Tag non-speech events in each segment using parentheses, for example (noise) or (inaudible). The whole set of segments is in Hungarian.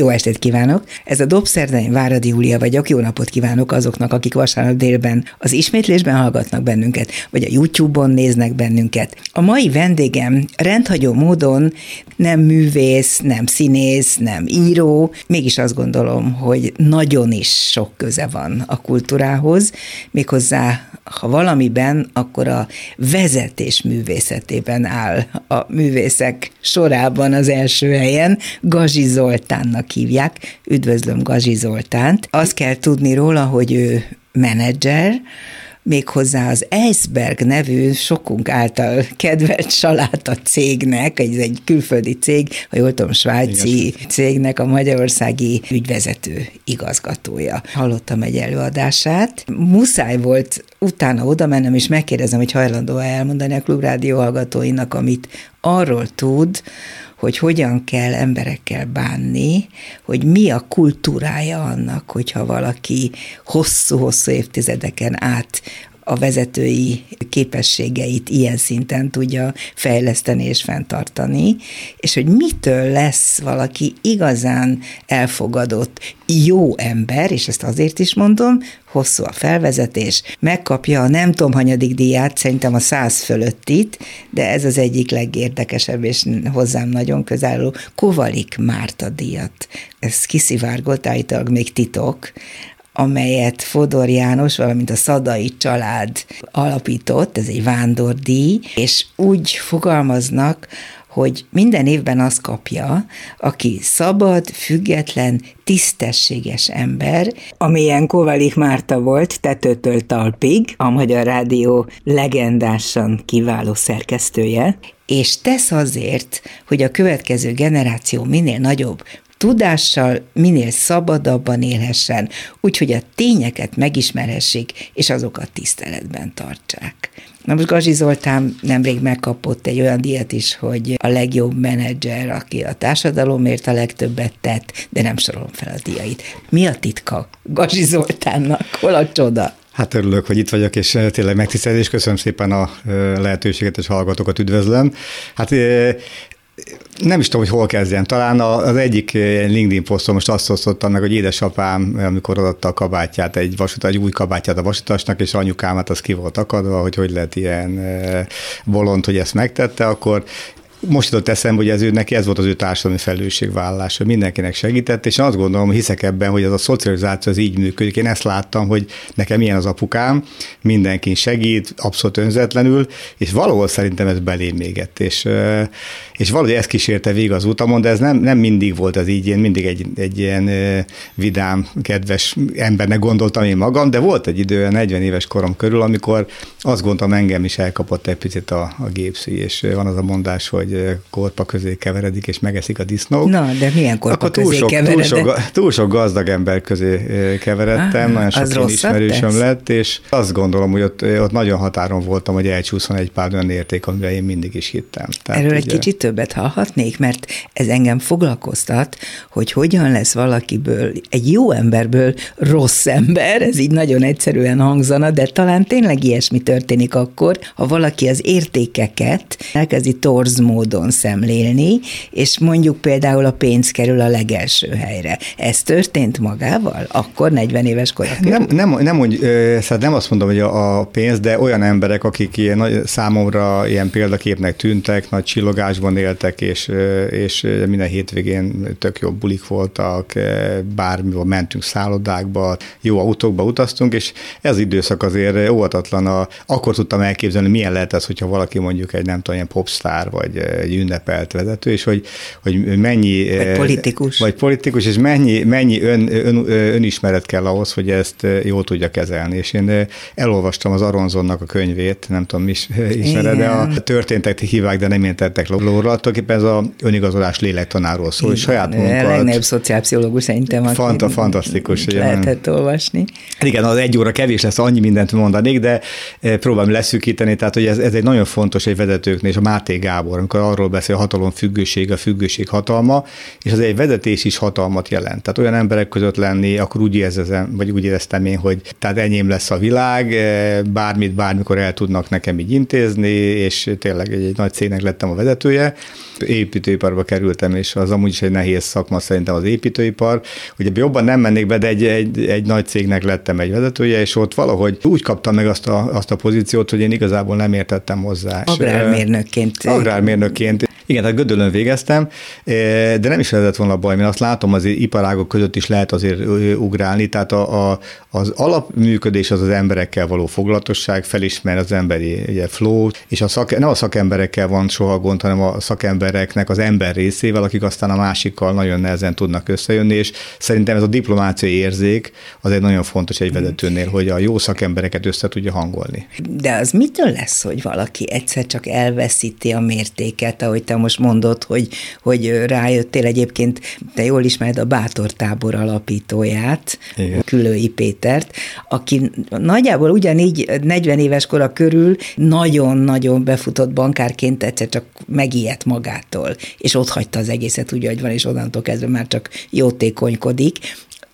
Jó estét kívánok! Ez a Dobszerda, én Váradi Júlia vagyok. Jó napot kívánok azoknak, akik vasárnap délben az ismétlésben hallgatnak bennünket, vagy a YouTube-on néznek bennünket. A mai vendégem rendhagyó módon nem művész, nem színész, nem író, mégis azt gondolom, hogy nagyon is sok köze van a kultúrához, méghozzá ha valamiben, akkor a vezetés művészetében áll a művészek sorában az első helyen. Gazsi Zoltánnak hívják. Üdvözlöm Gazsi Zoltánt. Azt kell tudni róla, hogy ő menedzser, méghozzá az Eisberg nevű sokunk által kedvelt saláta cégnek, ez egy külföldi cég, ha jól tudom, svájci Igen. cégnek a magyarországi ügyvezető igazgatója. Hallottam egy előadását. Muszáj volt utána oda mennem, és megkérdezem, hogy hajlandó elmondani a klubrádió hallgatóinak, amit arról tud, hogy hogyan kell emberekkel bánni, hogy mi a kultúrája annak, hogyha valaki hosszú-hosszú évtizedeken át a vezetői képességeit ilyen szinten tudja fejleszteni és fenntartani, és hogy mitől lesz valaki igazán elfogadott, jó ember, és ezt azért is mondom, hosszú a felvezetés, megkapja a nem tudom hanyadik díját, szerintem a száz fölöttit, de ez az egyik legérdekesebb, és hozzám nagyon közálló Kovalik Márta díjat. Ez kiszivárgott, állítólag még titok, amelyet Fodor János, valamint a Szadai család alapított, ez egy vándordíj, és úgy fogalmaznak, hogy minden évben azt kapja, aki szabad, független, tisztességes ember, amilyen Kovalik Márta volt tetőtől talpig, a Magyar Rádió legendásan kiváló szerkesztője, és tesz azért, hogy a következő generáció minél nagyobb tudással minél szabadabban élhessen, úgyhogy a tényeket megismerhessék, és azokat tiszteletben tartsák. Na most Gazsi Zoltán nemrég megkapott egy olyan díjat is, hogy a legjobb menedzser, aki a társadalomért a legtöbbet tett, de nem sorolom fel a díjait. Mi a titka Gazsi Zoltánnak? Hol a csoda? Hát örülök, hogy itt vagyok, és tényleg megtisztelés. Köszönöm szépen a lehetőséget, és hallgatókat üdvözlöm. Hát nem is tudom, hogy hol kezdjem. Talán az egyik LinkedIn posztom most azt osztottam meg, hogy édesapám, amikor adta a kabátját, egy, vasut, egy új kabátját a vasutasnak, és anyukámat az ki volt akadva, hogy hogy lehet ilyen bolond, hogy ezt megtette, akkor most jutott eszembe, hogy ez ő, neki ez volt az ő társadalmi hogy mindenkinek segített, és azt gondolom, hiszek ebben, hogy ez a szocializáció az így működik. Én ezt láttam, hogy nekem ilyen az apukám, mindenki segít, abszolút önzetlenül, és valahol szerintem ez belém mégett, és, és valahogy ezt kísérte végig az utamon, de ez nem, nem mindig volt ez így, én mindig egy, egy ilyen vidám, kedves embernek gondoltam én magam, de volt egy idő, 40 éves korom körül, amikor azt gondoltam, engem is elkapott egy picit a, a gépszű, és van az a mondás, hogy hogy korpa közé keveredik, és megeszik a disznók. Na, de milyen korpa Akkor túl közé sok, túl, sok, túl sok gazdag ember közé keveredtem, ah, nagyon sok ismerősöm tesz? lett, és azt gondolom, hogy ott, ott nagyon határon voltam, hogy elcsúszon egy pár olyan érték, amire én mindig is hittem. Tehát Erről ugye... egy kicsit többet hallhatnék, mert ez engem foglalkoztat, hogy hogyan lesz valakiből, egy jó emberből rossz ember, ez így nagyon egyszerűen hangzana, de talán tényleg ilyesmi történik akkor, ha valaki az értékeket elkezdi torzmódni, módon szemlélni, és mondjuk például a pénz kerül a legelső helyre. Ez történt magával? Akkor 40 éves kor nem, nem, nem, mondj, szóval nem azt mondom, hogy a pénz, de olyan emberek, akik ilyen, számomra ilyen példaképnek tűntek, nagy csillogásban éltek, és, és minden hétvégén tök jó bulik voltak, bármilyen mentünk szállodákba, jó autókba utaztunk, és ez időszak azért óvatatlan. A, akkor tudtam elképzelni, milyen lehet ez, hogyha valaki mondjuk egy nem tudom, ilyen popstar, vagy egy ünnepelt vezető, és hogy, hogy mennyi... Vagy eh, politikus. Vagy politikus, és mennyi, mennyi ön, ön, önismeret kell ahhoz, hogy ezt eh, jól tudja kezelni. És én eh, elolvastam az Aronzonnak a könyvét, nem tudom, is ismered, de a történtek hívák, de nem értettek lóra. Tulajdonképpen ez a önigazolás lélektanáról szól, Igen. saját magunkat. A legnagyobb szociálpszichológus szerintem, Fanta, fantasztikus. Lehetett ugye, olvasni. Igen, az egy óra kevés lesz, annyi mindent mondanék, de próbálom leszűkíteni, tehát hogy ez, ez egy nagyon fontos egy vezetőknél, és a Máté Gábor, amikor arról beszél, a hatalom függőség, a függőség hatalma, és az egy vezetés is hatalmat jelent. Tehát olyan emberek között lenni, akkor úgy érzem, vagy úgy éreztem én, hogy tehát enyém lesz a világ, bármit, bármikor el tudnak nekem így intézni, és tényleg egy, egy nagy cégnek lettem a vezetője. Építőiparba kerültem, és az amúgy is egy nehéz szakma szerintem az építőipar. Ugye jobban nem mennék be, de egy, egy, egy nagy cégnek lettem egy vezetője, és ott valahogy úgy kaptam meg azt a, azt a pozíciót, hogy én igazából nem értettem hozzá. Agrármérnökként. Agrármérnökként. Igen, tehát Gödöllön végeztem, de nem is lehetett volna baj, mert azt látom, az iparágok között is lehet azért ugrálni, tehát a, a, az alapműködés az az emberekkel való foglalatosság, felismer az emberi ugye, flow, és a szak, nem a szakemberekkel van soha gond, hanem a szakembereknek az ember részével, akik aztán a másikkal nagyon nehezen tudnak összejönni, és szerintem ez a diplomáciai érzék az egy nagyon fontos egy vezetőnél, hogy a jó szakembereket össze tudja hangolni. De az mitől lesz, hogy valaki egyszer csak elveszíti a mértéket, ahogy te most mondod, hogy, hogy rájöttél egyébként, te jól ismered a Bátor tábor alapítóját, Igen. Külői Pétert, aki nagyjából ugyanígy 40 éves kora körül nagyon-nagyon befutott bankárként egyszer csak megijedt magától, és ott hagyta az egészet úgy, hogy van, és onnantól kezdve már csak jótékonykodik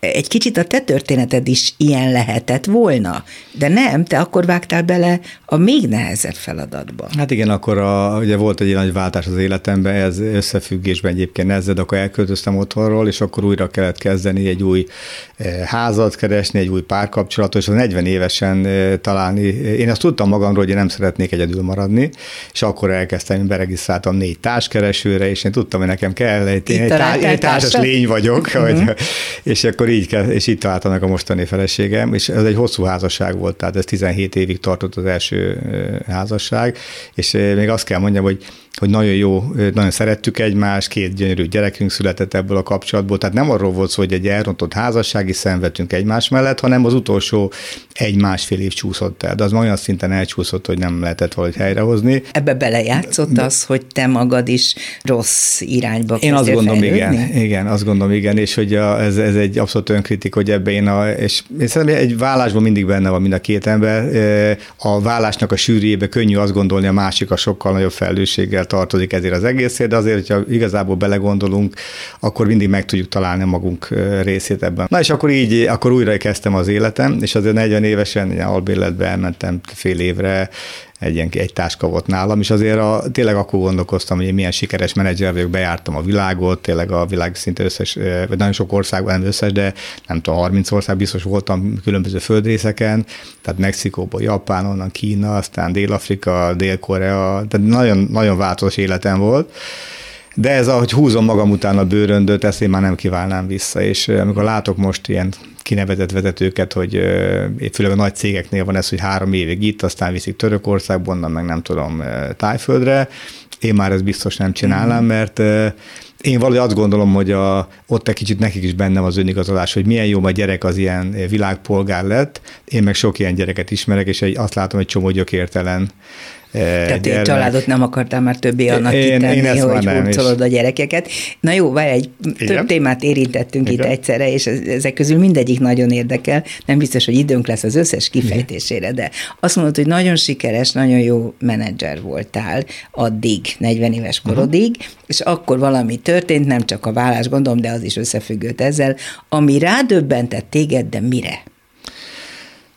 egy kicsit a te történeted is ilyen lehetett volna, de nem, te akkor vágtál bele a még nehezebb feladatba. Hát igen, akkor a, ugye volt egy nagy váltás az életemben, ez összefüggésben egyébként nehezed, akkor elköltöztem otthonról, és akkor újra kellett kezdeni egy új eh, házat keresni, egy új párkapcsolatot, és az 40 évesen eh, találni. Én azt tudtam magamról, hogy én nem szeretnék egyedül maradni, és akkor elkezdtem, beregisztráltam négy társkeresőre, és én tudtam, hogy nekem kell, egy, én egy, tá- egy társas lény vagyok, uh-huh. hogy, és akkor akkor így, kell, és itt meg a mostani feleségem, és ez egy hosszú házasság volt, tehát ez 17 évig tartott az első házasság, és még azt kell mondjam, hogy hogy nagyon jó, nagyon szerettük egymást, két gyönyörű gyerekünk született ebből a kapcsolatból, tehát nem arról volt szó, hogy egy elrontott házassági szenvedtünk egymás mellett, hanem az utolsó egy-másfél év csúszott el, de az olyan szinten elcsúszott, hogy nem lehetett valahogy helyrehozni. Ebbe belejátszott de, az, hogy te magad is rossz irányba Én azt gondolom, fejlődni? igen, igen, azt gondolom, igen, és hogy a, ez, ez egy abszolút önkritik, hogy ebbe én a, és én szerintem egy vállásban mindig benne van mind a két ember, a vállásnak a sűrűjébe könnyű azt gondolni, a másik a sokkal nagyobb felelősséggel tartozik ezért az egészért, de azért, hogyha igazából belegondolunk, akkor mindig meg tudjuk találni magunk részét ebben. Na és akkor így, akkor újra kezdtem az életem, és azért 40 évesen albérletbe elmentem fél évre, egy, ilyen, egy táska volt nálam, és azért a, tényleg akkor gondolkoztam, hogy én milyen sikeres menedzser vagyok, bejártam a világot, tényleg a világ szinte összes, vagy nagyon sok országban, nem összes, de nem tudom, 30 ország biztos voltam különböző földrészeken, tehát Mexikóból, Japán, onnan Kína, aztán Dél-Afrika, Dél-Korea, tehát nagyon, nagyon változós életem volt. De ez, ahogy húzom magam után a bőröndöt, ezt én már nem kívánám vissza, és amikor látok most ilyen kinevezett vezetőket, hogy főleg a nagy cégeknél van ez, hogy három évig itt, aztán viszik Törökországba, onnan meg nem tudom, Tájföldre. Én már ezt biztos nem csinálnám, mhm. mert én valahogy azt gondolom, hogy a, ott egy kicsit nekik is bennem az önigazolás, hogy milyen jó a gyerek az ilyen világpolgár lett. Én meg sok ilyen gyereket ismerek, és egy, azt látom, hogy csomó gyökértelen tehát egy családot nem akartál már többé annak én, kitenni, én hogy hurcolod a gyerekeket. Na jó, várj, egy Igen? több témát érintettünk Igen? itt egyszerre, és ezek közül mindegyik nagyon érdekel. Nem biztos, hogy időnk lesz az összes kifejtésére, de azt mondod, hogy nagyon sikeres, nagyon jó menedzser voltál addig, 40 éves korodig, uh-huh. és akkor valami történt, nem csak a vállás, gondolom, de az is összefüggött ezzel, ami rádöbbentett téged, de mire?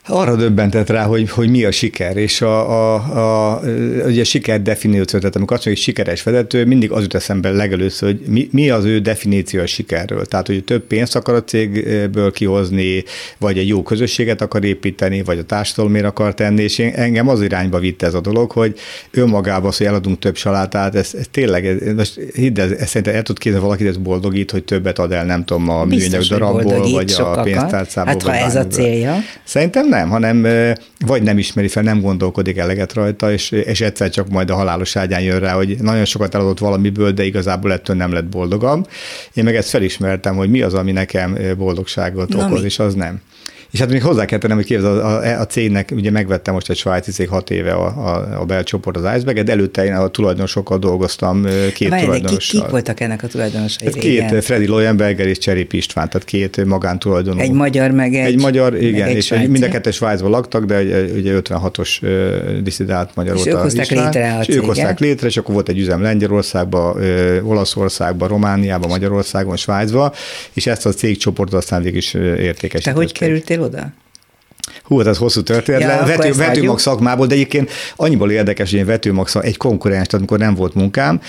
Arra döbbentett rá, hogy, hogy mi a siker, és a, a, a, ugye a siker definíció, tehát amikor azt mondja, hogy sikeres vezető, mindig az jut eszembe legelőször, hogy mi, mi az ő definíció a sikerről. Tehát, hogy több pénzt akar a cégből kihozni, vagy egy jó közösséget akar építeni, vagy a társadalomért akar tenni, és én, engem az irányba vitte ez a dolog, hogy önmagában az, hogy eladunk több salátát, ez, ez tényleg, ez, most hidd, ez, ez szerintem el tud képzelni valakit, ez boldogít, hogy többet ad el, nem tudom, a műanyag darabból, vagy a pénztárcából. Hát ha ez a célja. Szerintem nem, hanem vagy nem ismeri fel, nem gondolkodik eleget rajta, és, és egyszer csak majd a halálos ágyán jön rá, hogy nagyon sokat eladott valamiből, de igazából ettől nem lett boldogabb. Én meg ezt felismertem, hogy mi az, ami nekem boldogságot Na okoz, mi? és az nem. És hát még hozzá kell tennem, hogy képzel, a, a, a, cégnek, ugye megvettem most egy svájci cég hat éve a, a, a belcsoport az Iceberg, de előtte én a tulajdonosokkal dolgoztam, két Várj, tulajdonossal. Kik, kik voltak ennek a tulajdonosai? Hát két, Freddy Loyenberger és Cserép István, tehát két magántulajdonú. Egy magyar, meg egy Egy magyar, igen, egy és svájci. mind a kettő Svájcban laktak, de ugye 56-os diszidált magyar és volt ők hozták létre a és ők hozták létre, és akkor volt egy üzem Lengyelországban, Olaszországban, Romániában, Magyarországon, Svájcban, és ezt a cégcsoportot aztán végig is értékesítették. Te hogy kerültél oda? Hú, hát ez hosszú történet. Ja, Vető, vetőmag szakmából, de egyébként annyiból érdekes, hogy én vetőmag szak, egy konkurens, tehát amikor nem volt munkám,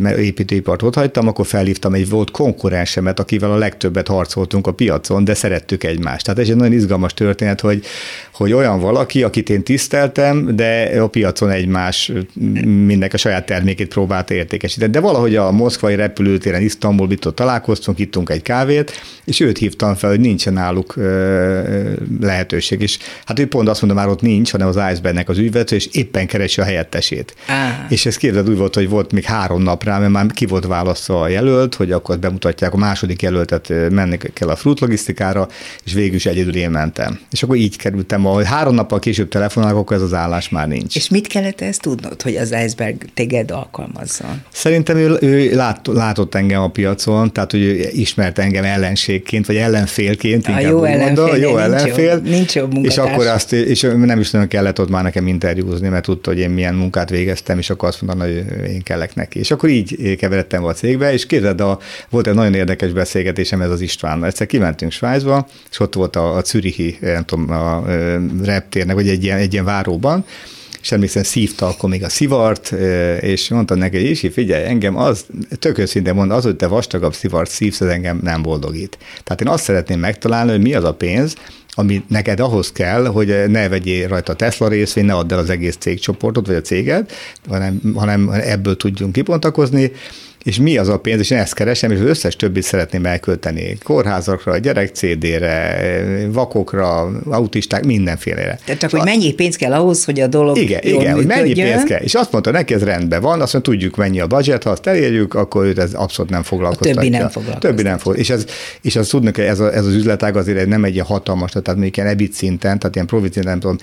mert építőipart ott hagytam, akkor felhívtam egy volt konkurensemet, akivel a legtöbbet harcoltunk a piacon, de szerettük egymást. Tehát ez egy nagyon izgalmas történet, hogy, hogy olyan valaki, akit én tiszteltem, de a piacon egymás mindenki a saját termékét próbálta értékesíteni. De valahogy a moszkvai repülőtéren Isztambul itt találkoztunk, ittunk egy kávét, és őt hívtam fel, hogy nincsen náluk lehetőség. És hát ő pont azt mondta, már ott nincs, hanem az Icebergnek az ügyvezető, és éppen keresi a helyettesét. Ah. És ez képzeld úgy volt, hogy volt még három nap rá, mert már ki volt választva a jelölt, hogy akkor bemutatják a második jelöltet, menni kell a fruit logisztikára, és végül is egyedül én mentem. És akkor így kerültem, hogy három nappal később telefonálok, akkor ez az állás már nincs. És mit kellett ezt tudnod, hogy az Iceberg téged alkalmazzon? Szerintem ő, ő lát, látott engem a piacon, tehát hogy ő ismert engem ellenségként, vagy ellenfélként. A jó ellenfél, mondom, jó ellenfél. Nincs, nincs jobb és akkor azt, és nem is nagyon kellett ott már nekem interjúzni, mert tudta, hogy én milyen munkát végeztem, és akkor azt mondta, hogy én kellek neki. És akkor így keveredtem a cégbe, és képzeld, a, volt egy nagyon érdekes beszélgetésem ez az István. Egyszer kimentünk Svájcba, és ott volt a, a Zürichi, nem tudom, a, a reptérnek, vagy egy ilyen, egy ilyen váróban, és emlékszem, szívta akkor még a szivart, és mondtam neki, Isi, figyelj, engem az, tök őszintén mond, az, hogy te vastagabb szivart szívsz, ez engem nem boldogít. Tehát én azt szeretném megtalálni, hogy mi az a pénz, ami neked ahhoz kell, hogy ne vegyél rajta Tesla részvény, ne add el az egész cégcsoportot, vagy a céged, hanem, hanem ebből tudjunk kibontakozni, és mi az a pénz, és én ezt keresem, és az összes többit szeretném elkölteni. Kórházakra, gyerek CD-re, vakokra, autisták, mindenfélére. Tehát csak, hogy mennyi pénz kell ahhoz, hogy a dolog Igen, jól igen, hogy mennyi pénz kell. És azt mondta neki, ez rendben van, azt mondja, tudjuk mennyi a budget, ha azt elérjük, akkor őt ez abszolút nem foglalkoztatja. A többi nem foglalkoztatja. Többi nem fog. És, ez, és az tudnak, hogy ez, a, ez az üzletág azért nem egy ilyen hatalmas, tehát mondjuk ilyen EBIT szinten, tehát ilyen profit szinten, nem tudom,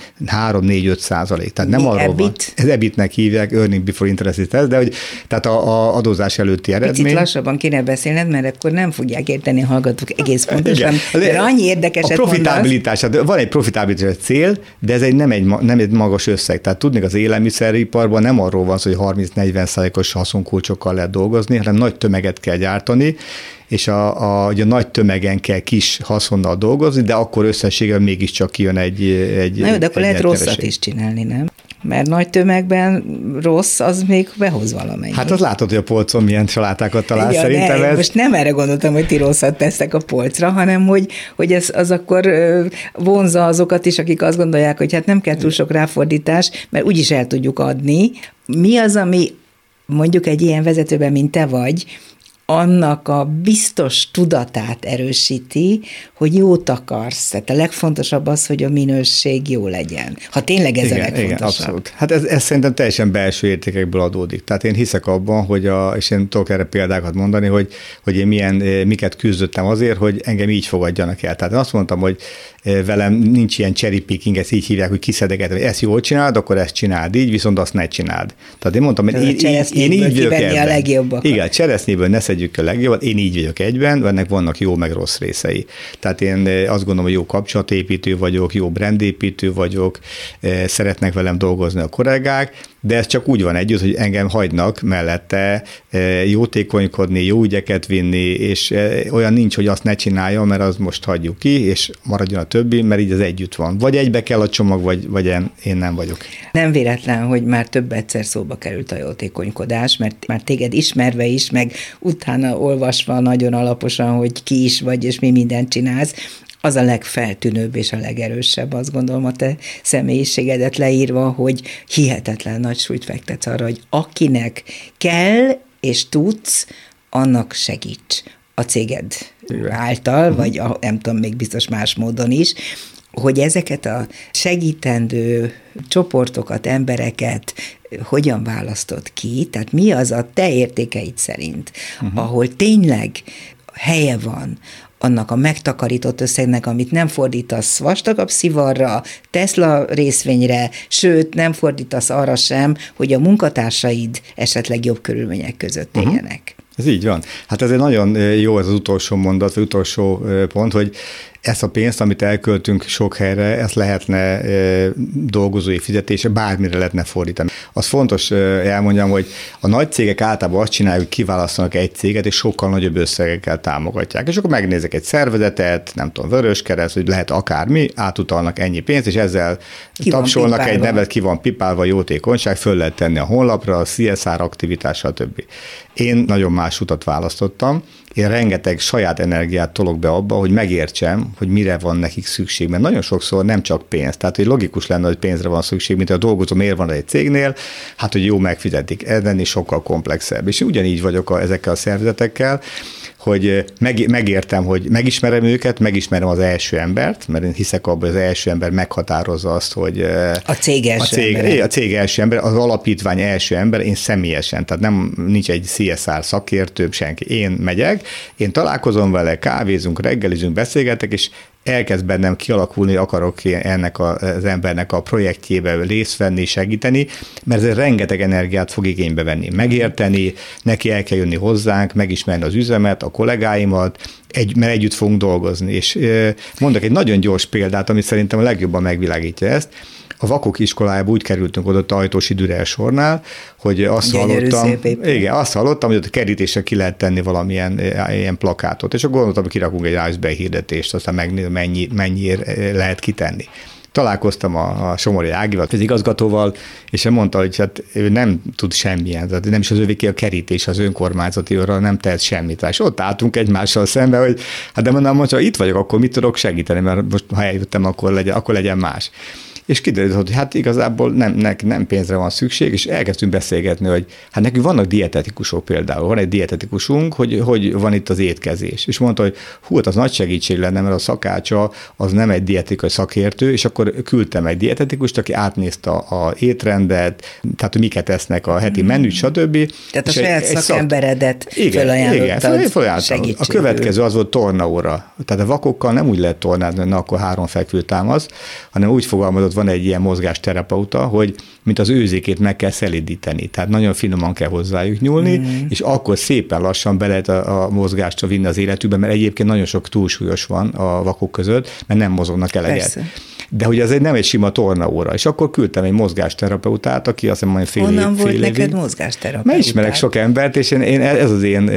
3-4-5 százalék. Tehát nem Mi arról EBIT? van. Ez EBIT-nek hívják, earning before interest, de hogy tehát a, a adózás előtti eredmény. Picit lassabban kéne beszélned, mert akkor nem fogják érteni a hallgatók egész pontosan, Igen. mert annyi érdekes. A profitabilitás, hát van egy profitabilitás cél, de ez egy nem, egy, nem egy magas összeg. Tehát tudni, az élelmiszeriparban nem arról van szó, hogy 30-40 százalékos haszonkulcsokkal lehet dolgozni, hanem nagy tömeget kell gyártani, és a, a, a nagy tömegen kell kis haszonnal dolgozni, de akkor összességében mégiscsak kijön egy, egy Na jó, de akkor lehet rosszat is csinálni, nem? Mert nagy tömegben rossz, az még behoz valamennyit. Hát az látod, hogy a polcon milyen salátákat talál ja, szerintem. Ez... Most nem erre gondoltam, hogy ti rosszat tesztek a polcra, hanem hogy, hogy ez az akkor vonza azokat is, akik azt gondolják, hogy hát nem kell túl sok ráfordítás, mert úgyis el tudjuk adni. Mi az, ami mondjuk egy ilyen vezetőben, mint te vagy, annak a biztos tudatát erősíti, hogy jót akarsz. Tehát a legfontosabb az, hogy a minőség jó legyen. Ha tényleg ez igen, a legfontosabb. Igen, abszolút. Hát ez, ez szerintem teljesen belső értékekből adódik. Tehát én hiszek abban, hogy a, és én tudok erre példákat mondani, hogy, hogy én milyen, miket küzdöttem azért, hogy engem így fogadjanak el. Tehát én azt mondtam, hogy velem nincs ilyen cherry picking, ezt így hívják, hogy kiszedeget, hogy ezt jól csinálod, akkor ezt csináld így, viszont azt ne csináld. Tehát én mondtam, hogy én, én, én így vagyok ebben. a legjobbakat. Igen, cseresznyéből ne szedjük a legjobbat, én így vagyok egyben, ennek vannak jó meg rossz részei. Tehát én azt gondolom, hogy jó kapcsolatépítő vagyok, jó brandépítő vagyok, szeretnek velem dolgozni a kollégák, de ez csak úgy van együtt, hogy engem hagynak mellette jótékonykodni, jó ügyeket vinni, és olyan nincs, hogy azt ne csinálja, mert az most hagyjuk ki, és maradjon a többi, mert így az együtt van. Vagy egybe kell a csomag, vagy, vagy én, én nem vagyok. Nem véletlen, hogy már több egyszer szóba került a jótékonykodás, mert már téged ismerve is, meg utána olvasva nagyon alaposan, hogy ki is vagy, és mi mindent csinálsz, az a legfeltűnőbb és a legerősebb, azt gondolom, a te személyiségedet leírva, hogy hihetetlen nagy súlyt fektetsz arra, hogy akinek kell és tudsz, annak segíts a céged által, uh-huh. vagy a, nem tudom, még biztos más módon is, hogy ezeket a segítendő csoportokat, embereket hogyan választott ki, tehát mi az a te értékeid szerint, uh-huh. ahol tényleg helye van annak a megtakarított összegnek, amit nem fordítasz vastagabb szivarra, Tesla részvényre, sőt, nem fordítasz arra sem, hogy a munkatársaid esetleg jobb körülmények között mhm. éljenek. Uh-huh. Ez így van. Hát ez egy nagyon jó ez az utolsó mondat, az utolsó pont, hogy ezt a pénzt, amit elköltünk sok helyre, ezt lehetne dolgozói fizetése, bármire lehetne fordítani. Az fontos elmondjam, hogy a nagy cégek általában azt csinálják, hogy kiválasztanak egy céget, és sokkal nagyobb összegekkel támogatják. És akkor megnézek egy szervezetet, nem tudom, vörös kereszt, hogy lehet akármi, átutalnak ennyi pénzt, és ezzel ki tapsolnak egy nevet, ki van pipálva, jótékonyság, föl lehet tenni a honlapra, a CSR aktivitás, stb. Én nagyon más utat választottam, én rengeteg saját energiát tolok be abba, hogy megértsem, hogy mire van nekik szükség, mert nagyon sokszor nem csak pénz. Tehát, hogy logikus lenne, hogy pénzre van szükség, mint a dolgozó miért van egy cégnél, hát, hogy jó megfizetik. Ez lenni sokkal komplexebb. És ugyanígy vagyok a, ezekkel a szervezetekkel, hogy meg, megértem, hogy megismerem őket, megismerem az első embert, mert én hiszek abban, hogy az első ember meghatározza azt, hogy a cég első a cég, ember. A cég első ember, az alapítvány első ember, én személyesen, tehát nem nincs egy CSR szakértőm, senki. Én megyek, én találkozom vele, kávézunk, reggelizünk, beszélgetek, és elkezd bennem kialakulni, akarok ennek az embernek a projektjébe részt venni, segíteni, mert ez rengeteg energiát fog igénybe venni. Megérteni, neki el kell jönni hozzánk, megismerni az üzemet, a kollégáimat, egy, mert együtt fogunk dolgozni. És mondok egy nagyon gyors példát, ami szerintem a legjobban megvilágítja ezt a vakok iskolájába úgy kerültünk oda Tajtósi Dürel sornál, hogy azt Gyönyörű hallottam, igen, azt hallottam, hogy ott a kerítésre ki lehet tenni valamilyen eh, ilyen plakátot, és akkor gondoltam, hogy kirakunk egy iceberg hirdetést, aztán megnézem, mennyi, mennyiért eh, lehet kitenni. Találkoztam a, a Somori Ágival, az igazgatóval, és ő mondta, hogy hát ő nem tud semmilyen, tehát nem is az övéké a kerítés, az önkormányzati orra nem tehet semmit. És ott álltunk egymással szembe, hogy hát de mondom, hogy ha itt vagyok, akkor mit tudok segíteni, mert most ha eljöttem, akkor legyen, akkor legyen más és kiderült, hogy hát igazából nem, nem, nem pénzre van szükség, és elkezdtünk beszélgetni, hogy hát nekünk vannak dietetikusok például, van egy dietetikusunk, hogy, hogy van itt az étkezés, és mondta, hogy hú, hát az nagy segítség lenne, mert a szakácsa az nem egy dietikai szakértő, és akkor küldtem egy dietetikust, aki átnézte a, étrendet, tehát hogy miket esznek a heti menüt, stb. Tehát a saját egy, szakemberedet szak... igen, igen, felajánlottam. A következő az volt tornaóra. Tehát a vakokkal nem úgy lehet tornázni, na akkor három fekvő támasz, hanem úgy fogalmazott van egy ilyen mozgásterapeuta, hogy mint az őzékét meg kell szelidíteni, tehát nagyon finoman kell hozzájuk nyúlni, mm. és akkor szépen lassan be lehet a, a mozgást vinni az életükbe, mert egyébként nagyon sok túlsúlyos van a vakok között, mert nem mozognak eleget. Persze de hogy ez egy, nem egy sima tornaóra. És akkor küldtem egy mozgásterapeutát, aki azt mondja, fél Honnan év, fél volt neked mozgásterapeutát? Mert ismerek sok embert, és én, én ez az én...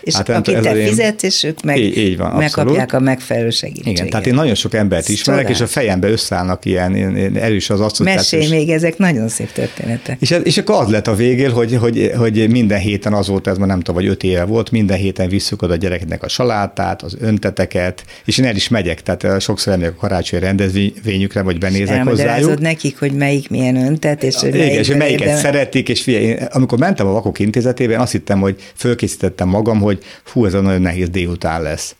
És hát akit te én, fizetsz, és ők meg így, így van, megkapják abszolút. a megfelelő segítséget. Igen, tehát én nagyon sok embert ismerek, Csodál. és a fejembe összeállnak ilyen erős az asszociációs. Mesélj még, ezek nagyon szép történetek. És, és akkor az lett a végén, hogy, hogy, hogy minden héten az volt, ez már nem tudom, vagy öt éve volt, minden héten visszük oda a gyereknek a salátát, az önteteket, és én el is megyek, tehát sokszor emlék a karácsonyi rendezvényükre, vagy benézek hozzájuk. nekik, hogy melyik milyen öntet, és hogy Igen, és hogy melyiket érdem... szeretik, és figyelj, én, amikor mentem a vakok intézetében, azt hittem, hogy fölkészítettem magam, hogy hú, ez a nagyon nehéz délután lesz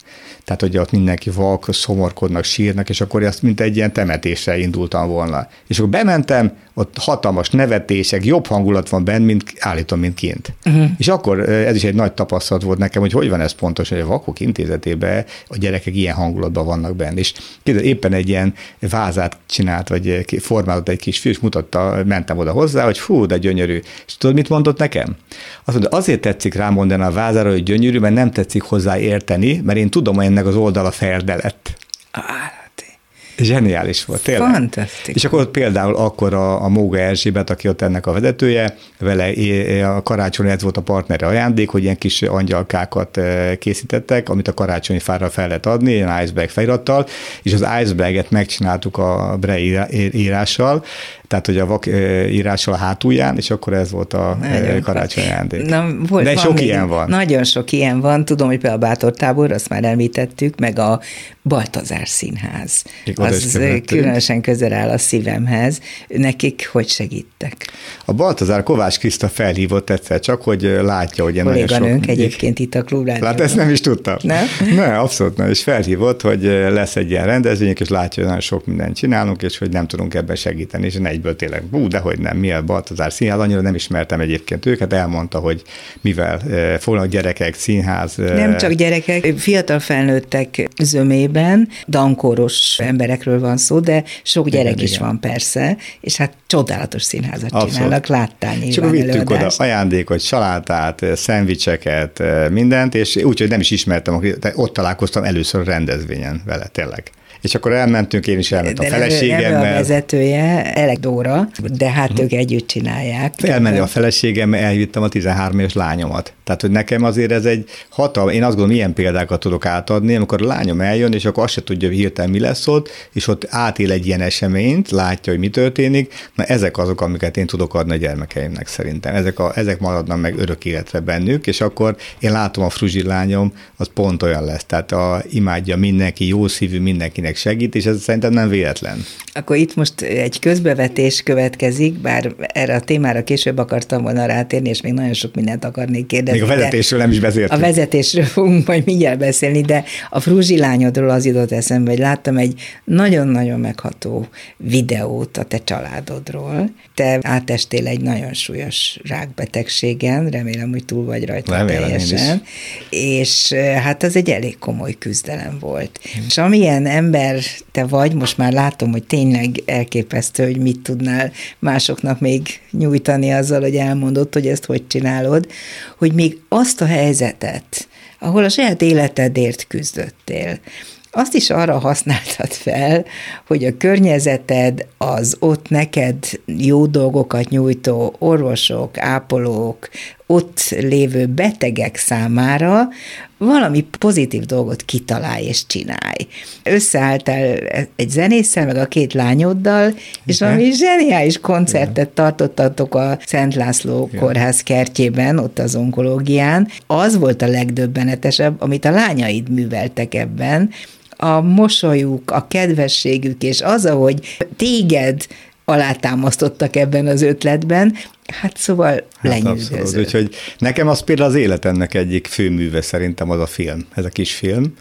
tehát hogy ott mindenki vak, szomorkodnak, sírnak, és akkor ezt mint egy ilyen temetésre indultam volna. És akkor bementem, ott hatalmas nevetések, jobb hangulat van benn, mint állítom, mint kint. Uh-huh. És akkor ez is egy nagy tapasztalat volt nekem, hogy hogy van ez pontos, hogy a vakok intézetében a gyerekek ilyen hangulatban vannak benne. És kérdez, éppen egy ilyen vázát csinált, vagy formált egy kis fiú, és mutatta, mentem oda hozzá, hogy fú, de gyönyörű. És tudod, mit mondott nekem? Azt mondta, azért tetszik rámondani a vázára, hogy gyönyörű, mert nem tetszik hozzá érteni, mert én tudom, hogy ennek az oldala ferde lett. Zseniális volt, tényleg. Fantasztikus. És akkor például akkor a, a Móga Erzsébet, aki ott ennek a vezetője, vele a karácsony ez volt a partnere ajándék, hogy ilyen kis angyalkákat készítettek, amit a karácsonyi fára fel lehet adni, ilyen iceberg felirattal, és az iceberget megcsináltuk a bre írással, tehát hogy a vak írással a hátulján, és akkor ez volt a nagyon karácsonyi ajándék. Na, volt, De sok ilyen van. Nagyon sok ilyen van. Tudom, hogy például a Bátor tábor, azt már említettük, meg a Baltazár Színház. Még az különösen közel áll a szívemhez. Nekik hogy segítek? A Baltazár Kovács Kriszta felhívott egyszer csak, hogy látja, hogy én nagyon sok... egyébként itt a klubrádióban. Hát ezt nem is tudtam. Nem? (laughs) Ne, abszolút nem. És felhívott, hogy lesz egy ilyen rendezvények, és látja, hogy nagyon sok mindent csinálunk, és hogy nem tudunk ebben segíteni, és egy egyből tényleg, bú, dehogy nem, mi a Baltazár Színház, annyira nem ismertem egyébként őket, elmondta, hogy mivel fognak gyerekek, színház. Nem csak gyerekek, fiatal felnőttek zömében, dankóros emberekről van szó, de sok gyerek igen, is igen. van persze, és hát csodálatos színházat Abszolút. csinálnak, láttál nyilván Csak vittünk oda ajándékot, salátát, szendvicseket, mindent, és úgyhogy nem is ismertem, ott találkoztam először a rendezvényen vele, tényleg. És akkor elmentünk, én is elmentem a feleségemmel. a vezetője, Elek Dóra, de hát uh-huh. ők együtt csinálják. Elmenni a feleségemmel, elvittem a 13 éves lányomat. Tehát, hogy nekem azért ez egy hatal, én azt gondolom, ilyen példákat tudok átadni, amikor a lányom eljön, és akkor azt se tudja hogy hirtelen mi lesz ott, és ott átél egy ilyen eseményt, látja, hogy mi történik, na ezek azok, amiket én tudok adni a gyermekeimnek szerintem. Ezek, a, ezek maradnak meg örök életre bennük, és akkor én látom a fruzsi lányom, az pont olyan lesz. Tehát a, imádja mindenki, jó szívű mindenkinek meg segít, és ez szerintem nem véletlen. Akkor itt most egy közbevetés következik, bár erre a témára később akartam volna rátérni, és még nagyon sok mindent akarnék kérdezni. Még a vezetésről nem is beszéltünk. A vezetésről fogunk majd mindjárt beszélni, de a frúzsi lányodról az jutott eszembe, hogy láttam egy nagyon-nagyon megható videót a te családodról. Te átestél egy nagyon súlyos rákbetegségen, remélem, hogy túl vagy rajta remélem teljesen. És hát az egy elég komoly küzdelem volt. És amilyen ember ember te vagy, most már látom, hogy tényleg elképesztő, hogy mit tudnál másoknak még nyújtani azzal, hogy elmondod, hogy ezt hogy csinálod, hogy még azt a helyzetet, ahol a saját életedért küzdöttél, azt is arra használtad fel, hogy a környezeted, az ott neked jó dolgokat nyújtó orvosok, ápolók, ott lévő betegek számára valami pozitív dolgot kitalálj és csinálj. Összeálltál egy zenésszel, meg a két lányoddal, és okay. valami zseniális koncertet tartottatok a Szent László Igen. kórház kertjében, ott az onkológián. Az volt a legdöbbenetesebb, amit a lányaid műveltek ebben, a mosolyuk, a kedvességük, és az, ahogy téged alátámasztottak ebben az ötletben, hát szóval hát lenyűgöző. Abszolút. Úgyhogy nekem az például az életemnek egyik főműve szerintem az a film, ez a kis film,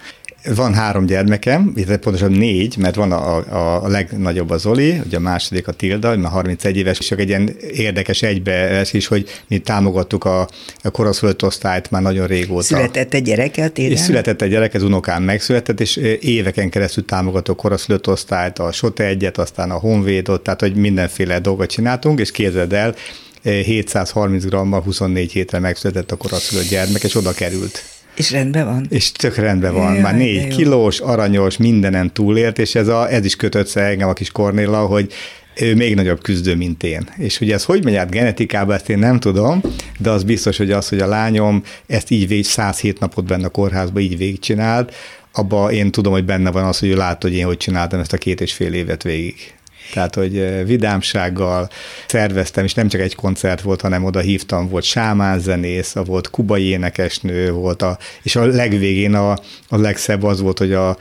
van három gyermekem, illetve pontosan négy, mert van a, a, a legnagyobb a Zoli, ugye a második a Tilda, már 31 éves, csak egy ilyen érdekes egybees is, hogy mi támogattuk a, a koraszülött osztályt már nagyon régóta. Született egy gyereket, És született egy gyerek, az unokám megszületett, és éveken keresztül támogatok koraszülött osztályt, a Sote egyet, aztán a Honvédot, tehát hogy mindenféle dolgot csináltunk, és képzeld el, 730 grammal 24 hétre megszületett a koraszülött gyermek, és oda került. És rendben van? És tök rendben van. Jaj, Már négy kilós, aranyos, mindenen túlért, és ez, a, ez is kötött össze engem a kis Kornéla, hogy ő még nagyobb küzdő, mint én. És hogy ez hogy megy át genetikába, ezt én nem tudom, de az biztos, hogy az, hogy a lányom ezt így végig 107 napot benne a kórházba így végigcsinált, abba én tudom, hogy benne van az, hogy ő látta, hogy én hogy csináltam ezt a két és fél évet végig. Tehát, hogy eh, vidámsággal szerveztem, és nem csak egy koncert volt, hanem oda hívtam, volt sámánzenész, volt kubai énekesnő, volt a, és a legvégén a, a legszebb az volt, hogy a,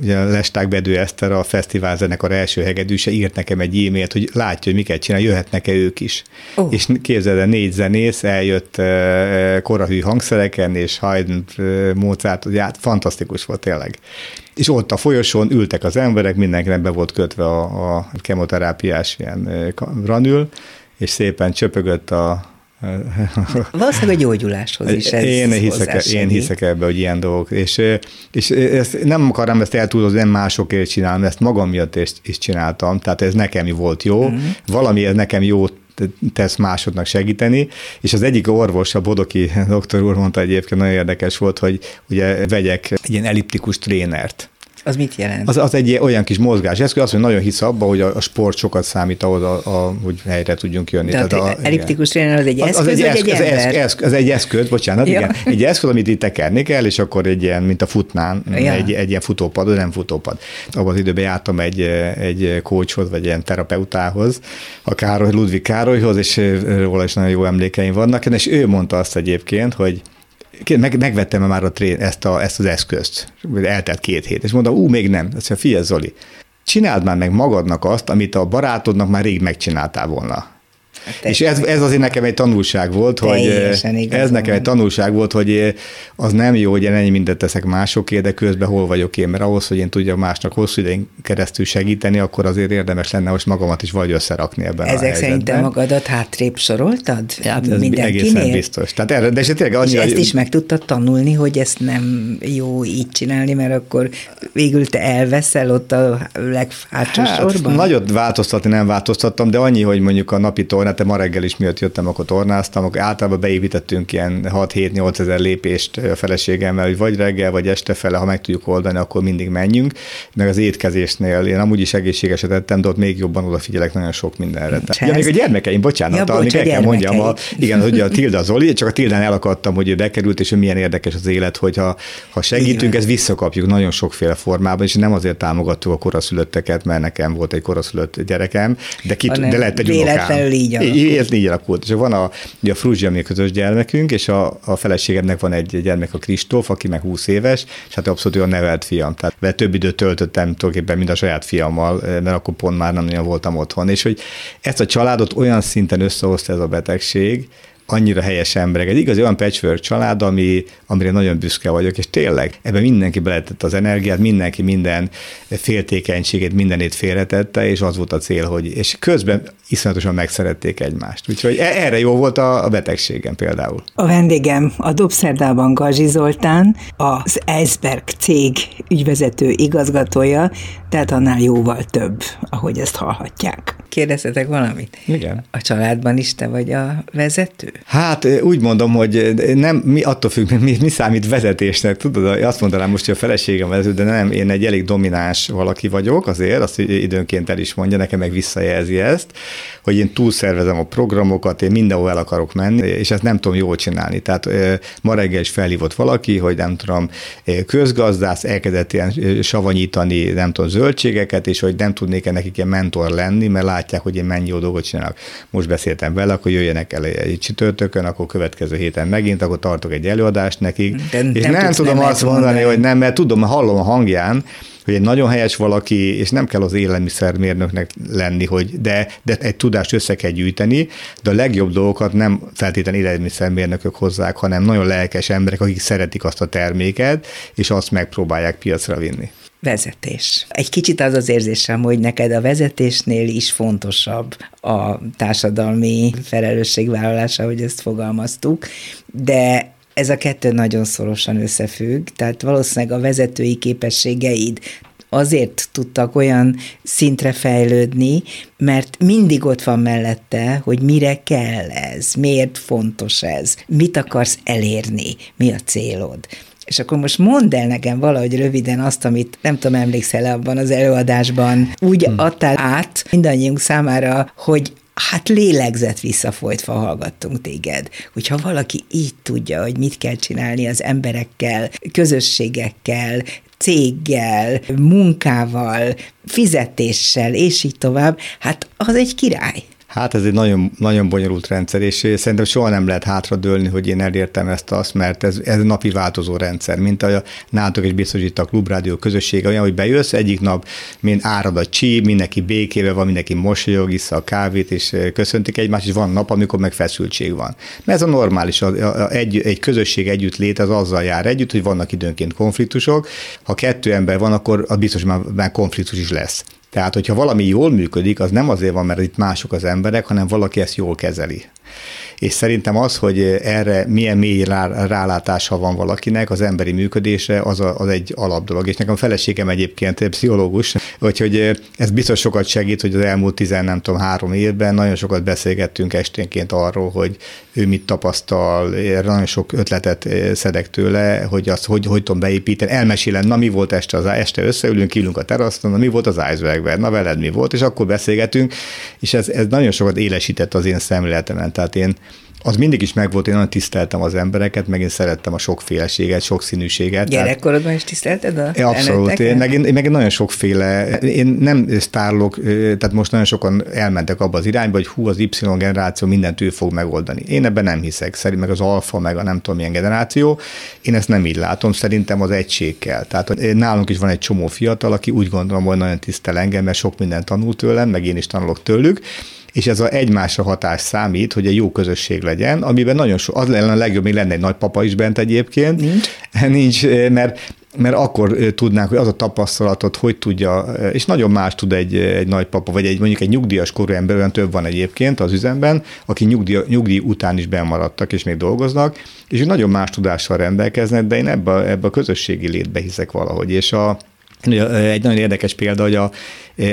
ugye a Lesták Bedő Eszter, a fesztiválzenekar első hegedűse írt nekem egy e-mailt, hogy látja, hogy miket csinál, jöhetnek-e ők is. Oh. És képzeld el, négy zenész eljött uh, korahű hangszereken, és Haydn, Mozart, ugye hát fantasztikus volt tényleg és ott a folyosón ültek az emberek, mindenkinek be volt kötve a, a kemoterápiás ilyen ranül, és szépen csöpögött a, (laughs) Valószínűleg a gyógyuláshoz is ez én hiszek, e- én hiszek ebbe, hogy ilyen dolgok. És, és ezt nem akarom ezt eltúlozni, nem másokért csinálni, ezt magam miatt is, is csináltam, tehát ez nekem volt jó, mm-hmm. valami ez nekem jó tesz másodnak segíteni, és az egyik orvos, a Bodoki doktor úr mondta egyébként, nagyon érdekes volt, hogy ugye vegyek egy ilyen elliptikus trénert, az mit jelent? Az, az egy olyan kis mozgás eszköz, azt, hogy nagyon hisz abba, hogy a, a sport sokat számít ahhoz, a, a, hogy helyre tudjunk jönni. Tehát a, elliptikus tréner az egy eszköz, az, az egy, eszköz, egy ember? Eszköz, az egy eszköz, bocsánat, ja. igen. Egy eszköz, amit itt tekerni kell, és akkor egy ilyen, mint a futnán, ja. egy, egy ilyen futópad, nem futópad. Abban az időben jártam egy, egy coachhoz, vagy ilyen terapeutához, a Károly, Ludwig Károlyhoz, és róla is nagyon jó emlékeim vannak, és ő mondta azt egyébként, hogy meg, megvettem már a trén, ezt, a, ezt az eszközt, eltelt két hét, és mondta, ú, még nem. Azt mondja, figyelj Zoli, csináld már meg magadnak azt, amit a barátodnak már rég megcsináltál volna. Hát és ez, ez azért nekem egy tanulság volt, hogy ez nekem egy tanulság volt, hogy az nem jó, hogy én ennyi mindent teszek másokért, de közben hol vagyok én, mert ahhoz, hogy én tudjak másnak hosszú idején keresztül segíteni, akkor azért érdemes lenne most magamat is vagy összerakni ebben Ezek a szerint te magadat hátrébb soroltad? Hát ez egészen biztos. Tehát erre, de tényleg annyi, és ezt is meg tudtad tanulni, hogy ezt nem jó így csinálni, mert akkor végül te elveszel ott a leghátsó hát, sorban? Nagyot változtatni nem változtattam, de annyi, hogy mondjuk a napi tornát, ma reggel is miatt jöttem, akkor tornáztam, akkor általában beépítettünk ilyen 6-7-8 ezer lépést a feleségemmel, hogy vagy reggel, vagy este fele, ha meg tudjuk oldani, akkor mindig menjünk. Meg az étkezésnél én amúgy is egészségeset ettem, de ott még jobban odafigyelek nagyon sok mindenre. Ja, még a gyermekeim, bocsánat, ja, bocs, el kell mondjam, a, igen, hogy a (laughs) Tilda Zoli, csak a Tildán elakadtam, hogy ő bekerült, és hogy milyen érdekes az élet, hogy ha, segítünk, ezt visszakapjuk nagyon sokféle formában, és nem azért támogattuk a koraszülötteket, mert nekem volt egy koraszülött gyerekem, de, ki, de lehet egy unokám. így alakult. Így, így alakult. És van a, ugye a Fruzsi, ami a közös gyermekünk, és a, a feleségemnek van egy gyermek, a Kristóf, aki meg 20 éves, és hát abszolút olyan nevelt fiam. Tehát vele több időt töltöttem tulajdonképpen, mint a saját fiammal, mert akkor pont már nem nagyon voltam otthon. És hogy ezt a családot olyan szinten összehozta ez a betegség, annyira helyes emberek. Egy igazi olyan patchwork család, ami, amire nagyon büszke vagyok, és tényleg ebben mindenki beletett az energiát, mindenki minden féltékenységét, mindenét félretette, és az volt a cél, hogy, és közben iszonyatosan megszerették egymást. Úgyhogy e- erre jó volt a, a betegségem például. A vendégem a Dobszerdában Gazsi Zoltán, az Eisberg cég ügyvezető igazgatója, tehát annál jóval több, ahogy ezt hallhatják. Kérdezzetek valamit? Igen. A családban is te vagy a vezető? Hát úgy mondom, hogy nem, mi attól függ, mi, mi számít vezetésnek, tudod, azt mondanám most, hogy a feleségem vezető, de nem, én egy elég domináns valaki vagyok azért, azt időnként el is mondja, nekem meg visszajelzi ezt, hogy én túlszervezem a programokat, én mindenhol el akarok menni, és ezt nem tudom jól csinálni. Tehát ma reggel is felhívott valaki, hogy nem tudom, közgazdász elkezdett ilyen savanyítani, nem tudom, zöldségeket, és hogy nem tudnék -e nekik ilyen mentor lenni, mert látják, hogy én mennyi jó dolgot csinálok. Most beszéltem vele, akkor jöjjenek el egy csütörtökön, akkor következő héten megint, akkor tartok egy előadást nekik, De és nem, nem tudom azt mondani, mondani, hogy nem, mert tudom, hallom a hangján, hogy egy nagyon helyes valaki, és nem kell az élelmiszermérnöknek lenni, hogy de, de egy tudást össze kell gyűjteni, de a legjobb dolgokat nem feltétlenül élelmiszermérnökök hozzák, hanem nagyon lelkes emberek, akik szeretik azt a terméket, és azt megpróbálják piacra vinni. Vezetés. Egy kicsit az az érzésem, hogy neked a vezetésnél is fontosabb a társadalmi felelősségvállalása, hogy ezt fogalmaztuk, de ez a kettő nagyon szorosan összefügg, tehát valószínűleg a vezetői képességeid azért tudtak olyan szintre fejlődni, mert mindig ott van mellette, hogy mire kell ez, miért fontos ez, mit akarsz elérni, mi a célod. És akkor most mondd el nekem valahogy röviden azt, amit nem tudom, emlékszel abban az előadásban, úgy hmm. adtál át mindannyiunk számára, hogy hát lélegzet visszafolytva hallgattunk téged. Hogyha valaki így tudja, hogy mit kell csinálni az emberekkel, közösségekkel, céggel, munkával, fizetéssel, és így tovább, hát az egy király. Hát ez egy nagyon, nagyon bonyolult rendszer, és szerintem soha nem lehet hátradőlni, hogy én elértem ezt azt, mert ez, ez napi változó rendszer, mint a nálatok is biztos itt a klubrádió közössége, olyan, hogy bejössz egyik nap, mint árad a csí, mindenki békével van, mindenki mosolyog,issza a kávét, és köszöntik egymást, és van nap, amikor meg feszültség van. Mert ez a normális, a, a, egy, egy közösség együtt lét, az azzal jár együtt, hogy vannak időnként konfliktusok. Ha kettő ember van, akkor az biztos már, már konfliktus is lesz. Tehát, hogyha valami jól működik, az nem azért van, mert itt mások az emberek, hanem valaki ezt jól kezeli és szerintem az, hogy erre milyen mély rálátása van valakinek, az emberi működésre, az, a, az egy alapdolog. És nekem a feleségem egyébként pszichológus, úgyhogy ez biztos sokat segít, hogy az elmúlt tizen, nem tudom, három évben nagyon sokat beszélgettünk esténként arról, hogy ő mit tapasztal, nagyon sok ötletet szedek tőle, hogy azt hogy, hogy tudom beépíteni, elmesélem, na mi volt este, az este összeülünk, kiülünk a teraszton, na mi volt az icebergben, na veled mi volt, és akkor beszélgetünk, és ez, ez nagyon sokat élesített az én szemléletemen. Tehát én az mindig is megvolt, én nagyon tiszteltem az embereket, meg én szerettem a sokféleséget, sokszínűséget. Gyerekkorodban is tisztelted a ja, Abszolút, én meg, én, meg nagyon sokféle, én nem sztárlok, tehát most nagyon sokan elmentek abba az irányba, hogy hú, az Y generáció mindent ő fog megoldani. Én ebben nem hiszek, szerint meg az alfa, meg a nem tudom milyen generáció, én ezt nem így látom, szerintem az egység kell. Tehát nálunk is van egy csomó fiatal, aki úgy gondolom, hogy nagyon tisztel engem, mert sok mindent tanult tőlem, meg én is tanulok tőlük, és ez a egymásra hatás számít, hogy egy jó közösség legyen, amiben nagyon so, az lenne a legjobb, még lenne egy nagypapa is bent egyébként. Nincs. (laughs) Nincs, mert mert akkor tudnánk, hogy az a tapasztalatot hogy tudja, és nagyon más tud egy, egy nagypapa, vagy egy mondjuk egy nyugdíjas korú ember, olyan több van egyébként az üzemben, aki nyugdíj, nyugdíj után is bemaradtak, és még dolgoznak, és nagyon más tudással rendelkeznek, de én ebbe, ebbe a közösségi létbe hiszek valahogy, és a, egy nagyon érdekes példa, hogy a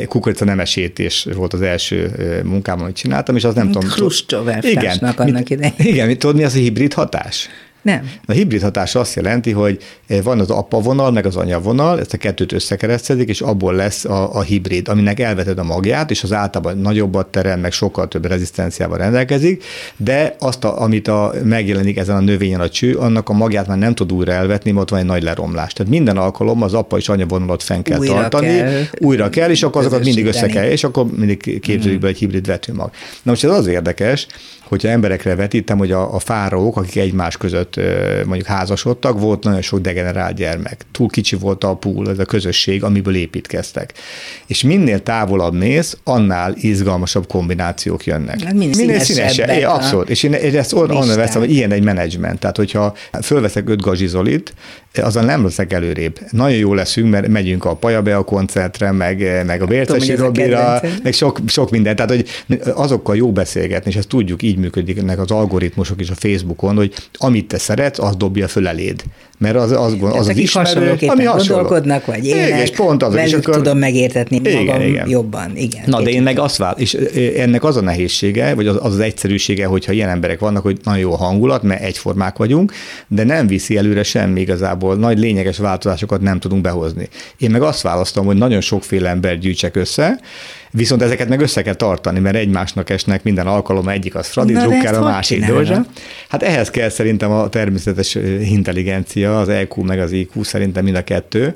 kukorica nemesítés volt az első munkám, amit csináltam, és az nem tudom. Khrushchev igen, annak idején. Igen, tudod, mi az a hibrid hatás? Nem. A hibrid hatás azt jelenti, hogy van az apa vonal, meg az anya vonal, ezt a kettőt összekeresztedik, és abból lesz a, a hibrid, aminek elveted a magját, és az általában nagyobbat terem, meg sokkal több rezisztenciával rendelkezik, de azt, a, amit a, megjelenik ezen a növényen a cső, annak a magját már nem tud újra elvetni, mert ott van egy nagy leromlás. Tehát minden alkalom az apa és anya vonalat fenn kell újra tartani, kell, újra kell, és akkor azokat mindig össze kell, és akkor mindig képzeljük be egy hibrid vetőmag. Na most ez az érdekes, hogyha emberekre vetítem, hogy a, a fáraók, akik egymás között mondjuk házasodtak, volt nagyon sok degenerált gyermek. Túl kicsi volt a pool, ez a közösség, amiből építkeztek. És minél távolabb mész, annál izgalmasabb kombinációk jönnek. Hát minél, minél színesebb. É, abszolút. És én, én ezt onnan veszem, hogy ilyen egy menedzsment. Tehát, hogyha fölveszek öt gazsizolit, azon nem leszek előrébb. Nagyon jó leszünk, mert megyünk a Pajabe a koncertre, meg, meg a Bércesi Robira, meg sok, sok minden. Tehát, hogy azokkal jó beszélgetni, és ezt tudjuk, így működnek az algoritmusok is a Facebookon, hogy amit te szeretsz, az dobja föl eléd. Mert az az, az, az, az ismerő, ami hasonló. gondolkodnak, vagy élnek, igen, és pont az, és akkor... tudom megértetni igen, magam igen. jobban. Igen, Na, de én meg azt vál, és ennek az a nehézsége, vagy az az, az egyszerűsége, hogyha ilyen emberek vannak, hogy nagyon jó a hangulat, mert egyformák vagyunk, de nem viszi előre semmi igazából, nagy lényeges változásokat nem tudunk behozni. Én meg azt választom, hogy nagyon sokféle ember gyűjtsek össze, Viszont ezeket meg össze kell tartani, mert egymásnak esnek minden alkalom, egyik az Fradi Drucker, a másik Dózsa. Hát ehhez kell szerintem a természetes intelligencia, az EQ meg az IQ, szerintem mind a kettő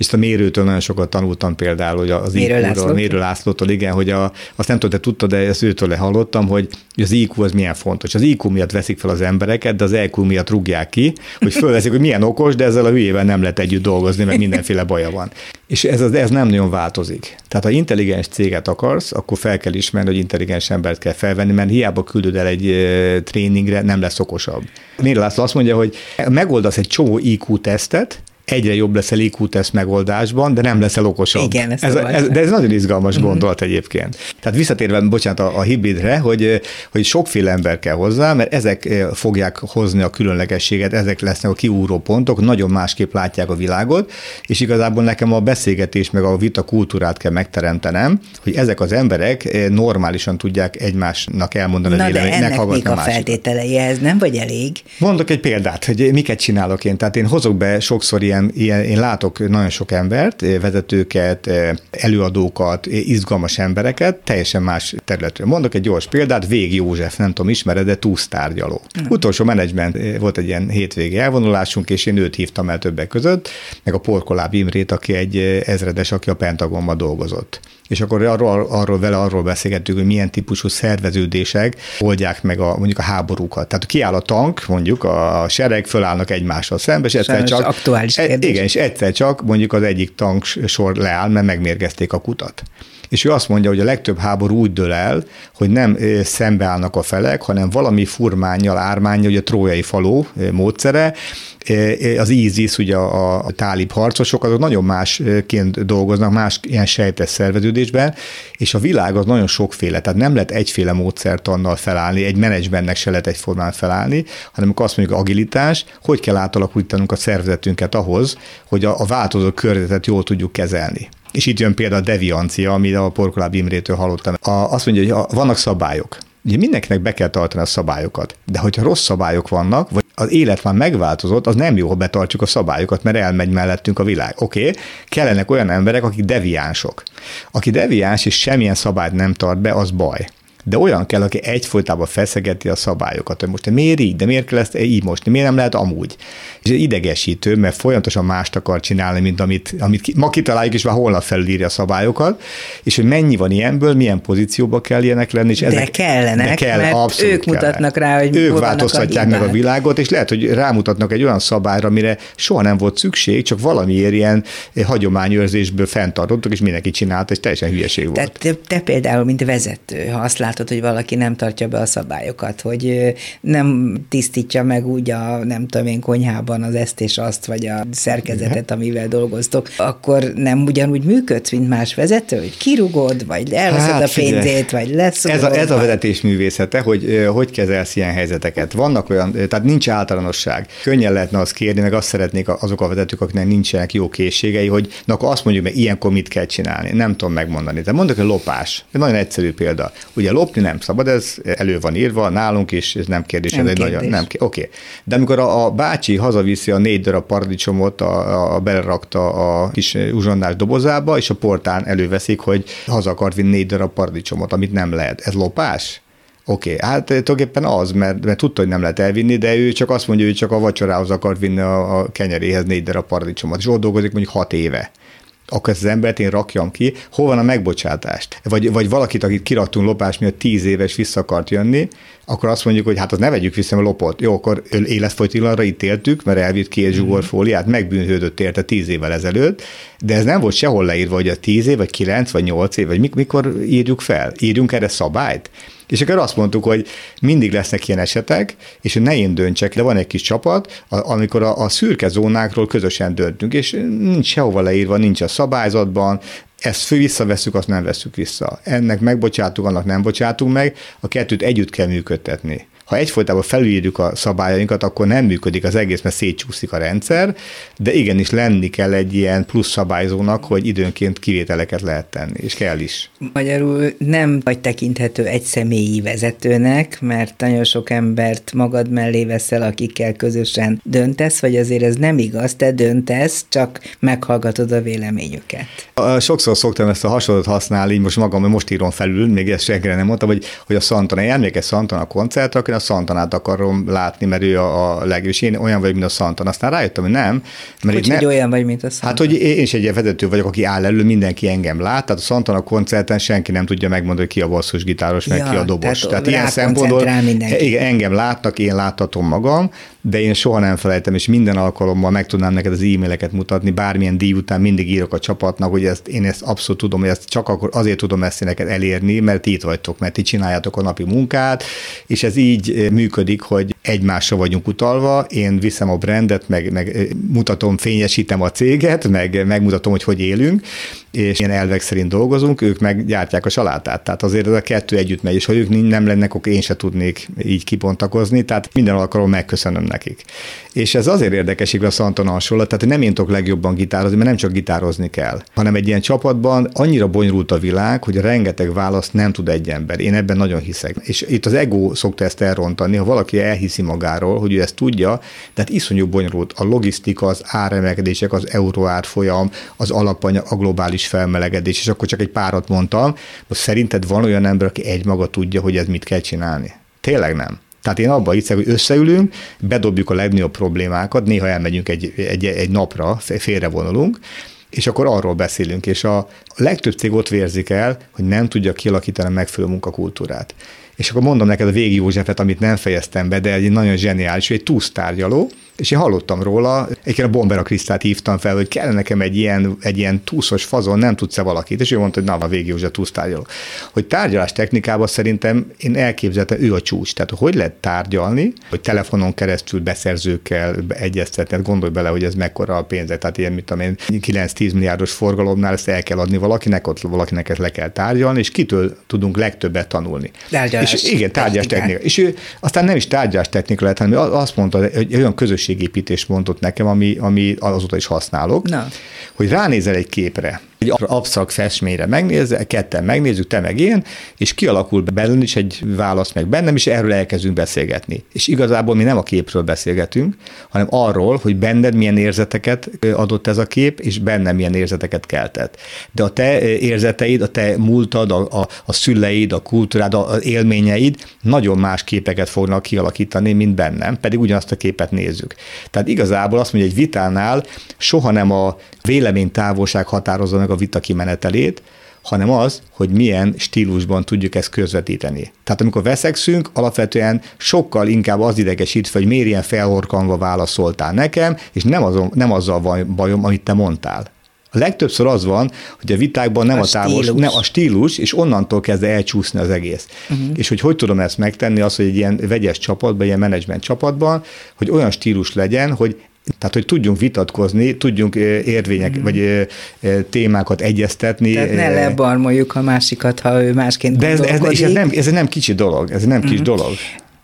és a mérőtől nagyon sokat tanultam például, hogy az IQ-ról, Mérő Lászlótól, igen, hogy a, azt nem tudom, te tudtad, de ezt őtől hallottam, hogy az IQ az milyen fontos. Az IQ miatt veszik fel az embereket, de az EQ miatt rúgják ki, hogy fölveszik, hogy milyen okos, de ezzel a hülyével nem lehet együtt dolgozni, mert mindenféle baja van. És ez, ez nem nagyon változik. Tehát ha intelligens céget akarsz, akkor fel kell ismerni, hogy intelligens embert kell felvenni, mert hiába küldöd el egy tréningre, nem lesz okosabb. Mérő László azt mondja, hogy megoldasz egy csomó IQ tesztet, egyre jobb leszel IQ teszt megoldásban, de nem leszel okosabb. Igen, ez, ez, de ez nagyon izgalmas gondolat egyébként. Tehát visszatérve, bocsánat, a, a hibridre, hogy, hogy sokféle ember kell hozzá, mert ezek fogják hozni a különlegességet, ezek lesznek a kiúró pontok, nagyon másképp látják a világot, és igazából nekem a beszélgetés meg a vita kultúrát kell megteremtenem, hogy ezek az emberek normálisan tudják egymásnak elmondani Na a véleményt, még a, a feltételei ehhez nem vagy elég? Mondok egy példát, hogy miket csinálok én. Tehát én hozok be sokszor ilyen ilyen, ilyen, én látok nagyon sok embert, eh, vezetőket, eh, előadókat, eh, izgalmas embereket, teljesen más területről. Mondok egy gyors példát, Vég József, nem tudom, ismered, de túsztárgyaló. Mm. Utolsó menedzsment volt egy ilyen hétvégi elvonulásunk, és én őt hívtam el többek között, meg a Porkoláb Imrét, aki egy ezredes, aki a Pentagonban dolgozott és akkor arról, arról vele arról beszélgettünk, hogy milyen típusú szerveződések oldják meg a, mondjuk a háborúkat. Tehát kiáll a tank, mondjuk a sereg, fölállnak egymással szembe, és egyszer csak... aktuális e, kérdés. Igen, és egyszer csak mondjuk az egyik tank sor leáll, mert megmérgezték a kutat és ő azt mondja, hogy a legtöbb háború úgy dől el, hogy nem szembeállnak a felek, hanem valami furmányjal, ármányjal, ugye a trójai faló módszere, az ISIS, ugye a, a tálib harcosok, azok nagyon másként dolgoznak, más ilyen sejtes szerveződésben, és a világ az nagyon sokféle, tehát nem lehet egyféle módszert annal felállni, egy menedzsmentnek se lehet egyformán felállni, hanem amikor azt mondjuk agilitás, hogy kell átalakítanunk a szervezetünket ahhoz, hogy a, a változó környezetet jól tudjuk kezelni. És itt jön például a deviancia, amit a Porkoláb Imrétől hallottam. A, azt mondja, hogy vannak szabályok. Ugye mindenkinek be kell tartani a szabályokat, de hogyha rossz szabályok vannak, vagy az élet már megváltozott, az nem jó, ha betartjuk a szabályokat, mert elmegy mellettünk a világ. Oké, okay, kellenek olyan emberek, akik deviánsok. Aki deviáns és semmilyen szabályt nem tart be, az baj de olyan kell, aki egyfolytában feszegeti a szabályokat, hogy most miért így, de miért kell ezt így most, miért nem lehet amúgy. És ez idegesítő, mert folyamatosan mást akar csinálni, mint amit, amit ma kitaláljuk, és már holnap felülírja a szabályokat, és hogy mennyi van ilyenből, milyen pozícióba kell ilyenek lenni. És de ezek, kellenek, de kell, mert ők mutatnak rá, hogy Ők változtatják a meg a világot, és lehet, hogy rámutatnak egy olyan szabályra, amire soha nem volt szükség, csak valamiért ilyen hagyományőrzésből fenntartottak, és mindenki csinálta, és teljesen hülyeség volt. Tehát te, te például, mint vezető, ha azt látod, hogy valaki nem tartja be a szabályokat, hogy nem tisztítja meg úgy a nem tudom én konyhában az ezt és azt, vagy a szerkezetet, amivel dolgoztok, akkor nem ugyanúgy működsz, mint más vezető, hogy kirugod, vagy elveszed hát, a pénzét, vagy lesz. Ez a, ez a vezetés művészete, hogy hogy kezelsz ilyen helyzeteket. Vannak olyan, tehát nincs általánosság. Könnyen lehetne azt kérni, meg azt szeretnék azok a vezetők, akiknek nincsenek jó készségei, hogy na akkor azt mondjuk, hogy ilyenkor mit kell csinálni. Nem tudom megmondani. De mondok, hogy lopás. Egy nagyon egyszerű példa. Ugye lopni nem szabad, ez elő van írva, nálunk is, ez nem kérdés. Nem ez kérdés. Egy nagyon, nem, oké. Okay. De amikor a, a bácsi hazaviszi a négy darab paradicsomot, a, a belerakta a kis uzsonnás dobozába, és a portán előveszik, hogy haza akar vinni négy darab paradicsomot, amit nem lehet. Ez lopás? Oké, okay, hát tulajdonképpen az, mert, mert tudta, hogy nem lehet elvinni, de ő csak azt mondja, hogy csak a vacsorához akar vinni a, a kenyeréhez négy darab paradicsomot, és ott dolgozik mondjuk hat éve akkor ezt az embert én rakjam ki, hol van a megbocsátást? Vagy, vagy valakit, akit kiraktunk lopás miatt tíz éves vissza akart jönni, akkor azt mondjuk, hogy hát az ne vegyük vissza, mert lopott. Jó, akkor életfolytilanra ítéltük, mert elvitt két zsugorfóliát, megbűnhődött érte tíz évvel ezelőtt, de ez nem volt sehol leírva, hogy a tíz év, vagy kilenc, vagy nyolc év, vagy mikor írjuk fel? Írjunk erre szabályt? És akkor azt mondtuk, hogy mindig lesznek ilyen esetek, és ne én döntsek, de van egy kis csapat, amikor a, a szürke zónákról közösen döntünk, és nincs sehova leírva, nincs a szabályzatban, ezt fő visszaveszünk, azt nem veszük vissza. Ennek megbocsátunk, annak nem bocsátunk meg, a kettőt együtt kell működtetni ha egyfolytában felülírjuk a szabályainkat, akkor nem működik az egész, mert szétcsúszik a rendszer, de igenis lenni kell egy ilyen plusz szabályzónak, hogy időnként kivételeket lehet tenni, és kell is. Magyarul nem vagy tekinthető egy személyi vezetőnek, mert nagyon sok embert magad mellé veszel, akikkel közösen döntesz, vagy azért ez nem igaz, te döntesz, csak meghallgatod a véleményüket. Sokszor szoktam ezt a hasonlót használni, most magam, most írom felül, még ezt senkire nem mondtam, hogy, hogy a Santana, emlékezz Santana koncertre, a Santanát akarom látni, mert ő a, a legjobb, és én olyan vagyok, mint a Santan. Aztán rájöttem, hogy nem. Mert hogy, ne... olyan vagy, mint a Santan. Hát, hogy én is egy vezető vagyok, aki áll elő, mindenki engem lát, tehát a Santana koncerten senki nem tudja megmondani, hogy ki a basszusgitáros, meg ja, ki a dobos. Tehát, tehát ilyen szempontból igen, engem látnak, én láttatom magam, de én soha nem felejtem, és minden alkalommal meg tudnám neked az e-maileket mutatni, bármilyen díj után mindig írok a csapatnak, hogy ezt, én ezt abszolút tudom, hogy ezt csak akkor azért tudom ezt neked elérni, mert itt vagytok, mert ti csináljátok a napi munkát, és ez így eh, működik, hogy egymásra vagyunk utalva, én viszem a brandet, meg, meg eh, mutatom, fényesítem a céget, meg megmutatom, hogy hogy élünk, és ilyen elvek szerint dolgozunk, ők meg gyártják a salátát. Tehát azért ez a kettő együtt megy, és ha ők nem lennek, akkor én se tudnék így kibontakozni, tehát minden alkalommal megköszönöm nekik. És ez azért érdekes, a Szanton hasonlat, tehát nem én tudok legjobban gitározni, mert nem csak gitározni kell, hanem egy ilyen csapatban annyira bonyolult a világ, hogy rengeteg választ nem tud egy ember. Én ebben nagyon hiszek. És itt az ego szokta ezt elrontani, ha valaki elhiszi magáról, hogy ő ezt tudja, de hát iszonyú bonyolult a logisztika, az áremelkedések, az euró árfolyam, az alapanyag, a globális felmelegedés, és akkor csak egy párat mondtam. Most szerinted van olyan ember, aki egymaga tudja, hogy ez mit kell csinálni? Tényleg nem. Tehát én abban hiszek, hogy összeülünk, bedobjuk a legnagyobb problémákat, néha elmegyünk egy, egy, egy napra, félrevonulunk, és akkor arról beszélünk, és a legtöbb cég ott vérzik el, hogy nem tudja kialakítani a megfelelő munkakultúrát. És akkor mondom neked a Végi Józsefet, amit nem fejeztem be, de egy nagyon zseniális, egy túsztárgyaló, és én hallottam róla, egyébként a Bombera Krisztát hívtam fel, hogy kell nekem egy ilyen, egy ilyen túszos fazon, nem tudsz-e valakit, és ő mondta, hogy na, a végig a túsztárgyaló. Hogy tárgyalás technikában szerintem én elképzeltem, ő a csúcs. Tehát hogy lehet tárgyalni, hogy telefonon keresztül beszerzőkkel egyeztetni, hát gondolj bele, hogy ez mekkora a pénze, tehát ilyen, mit tudom én, 9-10 milliárdos forgalomnál ezt el kell adni valakinek, ott valakinek ezt le kell tárgyalni, és kitől tudunk legtöbbet tanulni. Tárgyalás és igen, tárgyalás technika. És ő aztán nem is tárgyalás technika lett, hanem azt mondta, hogy olyan közös közösségépítést mondott nekem, ami, ami azóta is használok, Na. hogy ránézel egy képre, egy absztrakt festményre megnézze, ketten megnézzük, te meg én, és kialakul belőle is egy válasz meg bennem, és erről elkezdünk beszélgetni. És igazából mi nem a képről beszélgetünk, hanem arról, hogy benned milyen érzeteket adott ez a kép, és bennem milyen érzeteket keltett. De a te érzeteid, a te múltad, a, a, a szüleid, a kultúrád, az élményeid nagyon más képeket fognak kialakítani, mint bennem, pedig ugyanazt a képet nézzük. Tehát igazából azt mondja, egy vitánál soha nem a véleménytávolság határozza meg a vita kimenetelét, hanem az, hogy milyen stílusban tudjuk ezt közvetíteni. Tehát amikor veszekszünk, alapvetően sokkal inkább az idegesít hogy miért ilyen felhorkanva válaszoltál nekem, és nem, azon, nem azzal van bajom, amit te mondtál A legtöbbször az van, hogy a vitákban nem a, a távos, stílus. nem a stílus, és onnantól kezd elcsúszni az egész. Uh-huh. És hogy hogy tudom ezt megtenni, az, hogy egy ilyen vegyes csapatban, ilyen menedzsment csapatban, hogy olyan stílus legyen, hogy tehát, hogy tudjunk vitatkozni, tudjunk érvények, mm. vagy témákat egyeztetni. Tehát ne lebarmoljuk a másikat, ha ő másként De ez, ez, és ez, nem, ez nem kicsi dolog, ez nem kis mm. dolog